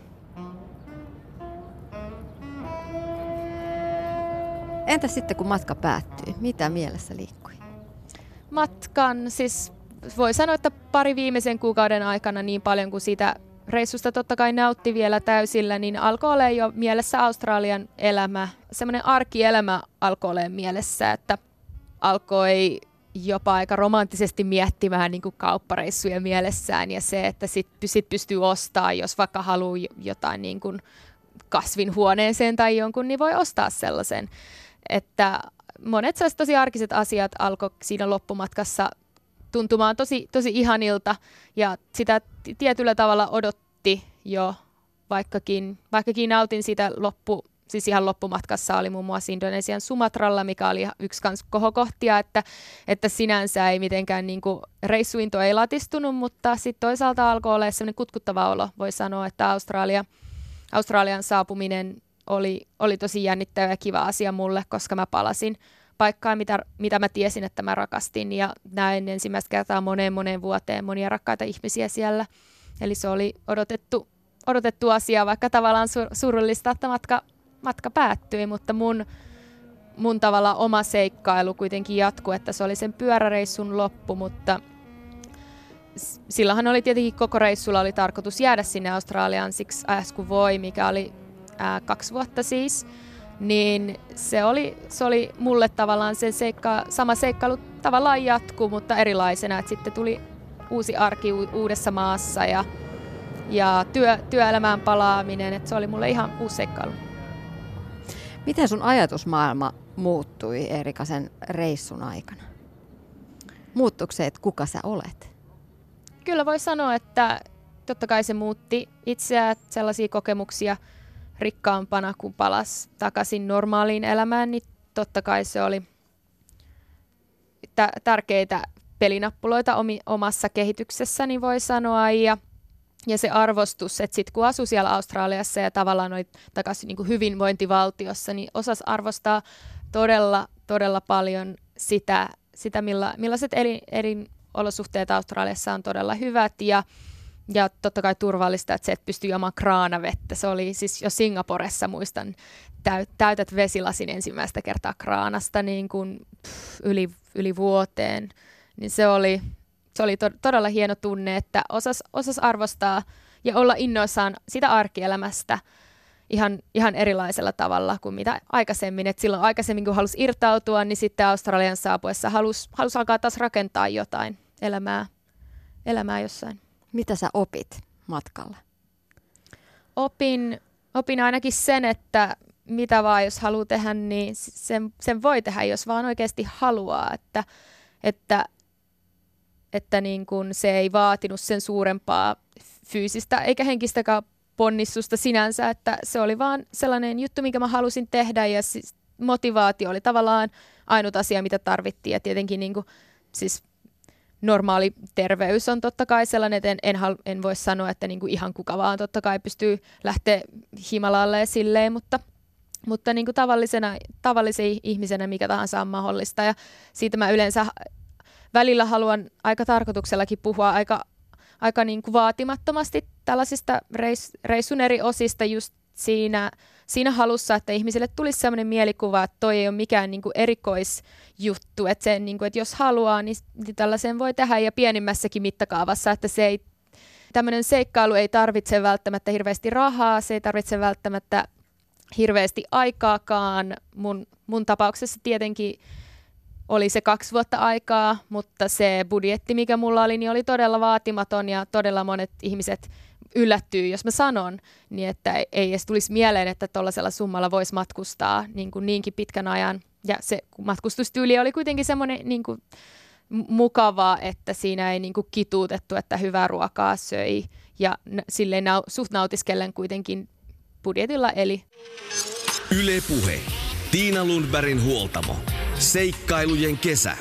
Entä sitten kun matka päättyi? Mitä mielessä liikkui? Matkan, siis voi sanoa, että pari viimeisen kuukauden aikana niin paljon kuin siitä reissusta totta kai nautti vielä täysillä, niin alkoi olla jo mielessä Australian elämä. Semmoinen arkielämä alkoi olla mielessä, että alkoi jopa aika romanttisesti miettimään niin kuin kauppareissuja mielessään ja se, että sit, sit pystyy ostamaan, jos vaikka haluaa jotain niin kuin kasvinhuoneeseen tai jonkun, niin voi ostaa sellaisen. Että monet sellaiset tosi arkiset asiat alkoi siinä loppumatkassa tuntumaan tosi, tosi ihanilta ja sitä tietyllä tavalla odotti jo, vaikkakin, vaikkakin nautin siitä loppu, siis ihan loppumatkassa oli muun muassa Indonesian Sumatralla, mikä oli yksi kans kohokohtia, että, että sinänsä ei mitenkään niin kuin, reissuinto ei latistunut, mutta sitten toisaalta alkoi olla sellainen kutkuttava olo. Voi sanoa, että Australia, Australian saapuminen oli, oli tosi jännittävä ja kiva asia mulle, koska mä palasin paikkaa, mitä, mitä mä tiesin, että mä rakastin. Ja näin ensimmäistä kertaa moneen moneen vuoteen monia rakkaita ihmisiä siellä. Eli se oli odotettu, odotettu asia, vaikka tavallaan sur, surullista, että matka, matka päättyi, mutta mun, mun tavalla oma seikkailu kuitenkin jatkuu, että se oli sen pyöräreissun loppu, mutta silloinhan oli tietenkin koko reissulla oli tarkoitus jäädä sinne Australiaan siksi ajassa kun voi, mikä oli ää, kaksi vuotta siis niin se oli, se oli mulle tavallaan se seikka, sama seikkailu tavallaan jatkuu, mutta erilaisena. Et sitten tuli uusi arki uudessa maassa ja, ja työ, työelämään palaaminen, että se oli mulle ihan uusi seikkailu. Miten sun ajatusmaailma muuttui Erika sen reissun aikana? Muuttuiko se, että kuka sä olet? Kyllä voi sanoa, että totta kai se muutti itseä, sellaisia kokemuksia rikkaampana, kun palas takaisin normaaliin elämään, niin totta kai se oli t- tärkeitä pelinappuloita omi, omassa kehityksessäni voi sanoa. Ja, ja se arvostus, että sitten kun asui siellä Australiassa ja tavallaan oli takaisin niin hyvinvointivaltiossa, niin osas arvostaa todella, todella paljon sitä, sitä milla, millaiset elin, elinolosuhteet Australiassa on todella hyvät ja, ja totta kai turvallista, että se, että pystyy juomaan kraanavettä. Se oli siis jo Singaporessa, muistan, täytät vesilasin ensimmäistä kertaa kraanasta niin kuin, pff, yli, yli vuoteen niin se oli, se oli to, todella hieno tunne, että osas, osas arvostaa ja olla innoissaan sitä arkielämästä ihan, ihan erilaisella tavalla kuin mitä aikaisemmin. Et silloin aikaisemmin, kun halusi irtautua, niin sitten Australian saapuessa halusi, halusi alkaa taas rakentaa jotain elämää, elämää jossain. Mitä sä opit matkalla? Opin, opin ainakin sen, että mitä vaan jos haluaa tehdä, niin sen, sen voi tehdä, jos vaan oikeasti haluaa. Että, että että niin kun se ei vaatinut sen suurempaa fyysistä eikä henkistäkään ponnistusta sinänsä, että se oli vaan sellainen juttu, minkä mä halusin tehdä ja siis motivaatio oli tavallaan ainut asia, mitä tarvittiin ja tietenkin niin kuin, siis normaali terveys on totta kai sellainen, että en, en, en voi sanoa, että niin kuin ihan kuka vaan totta kai pystyy lähteä Himalalle silleen, mutta, mutta niin kuin tavallisena, tavallisen ihmisenä mikä tahansa on mahdollista. Ja siitä mä yleensä välillä haluan aika tarkoituksellakin puhua aika, aika niin kuin vaatimattomasti tällaisista reis, reissun eri osista just siinä, siinä halussa, että ihmisille tulisi sellainen mielikuva, että toi ei ole mikään niin kuin erikoisjuttu, että, se, niin kuin, että jos haluaa, niin, niin tällaisen voi tehdä ja pienimmässäkin mittakaavassa, että se ei, tämmöinen seikkailu ei tarvitse välttämättä hirveästi rahaa, se ei tarvitse välttämättä hirveästi aikaakaan. Mun, mun tapauksessa tietenkin oli se kaksi vuotta aikaa, mutta se budjetti, mikä mulla oli, niin oli todella vaatimaton ja todella monet ihmiset yllättyy, jos mä sanon, niin että ei edes tulisi mieleen, että tuollaisella summalla voisi matkustaa niin kuin niinkin pitkän ajan. Ja se matkustustyyli oli kuitenkin semmoinen niin kuin mukava, että siinä ei niin kuin kituutettu, että hyvää ruokaa söi ja silleen nau- suht nautiskellen kuitenkin budjetilla eli. Yle Puhe. Tiina Lundbergin huoltamo. Seikkailujen kesä.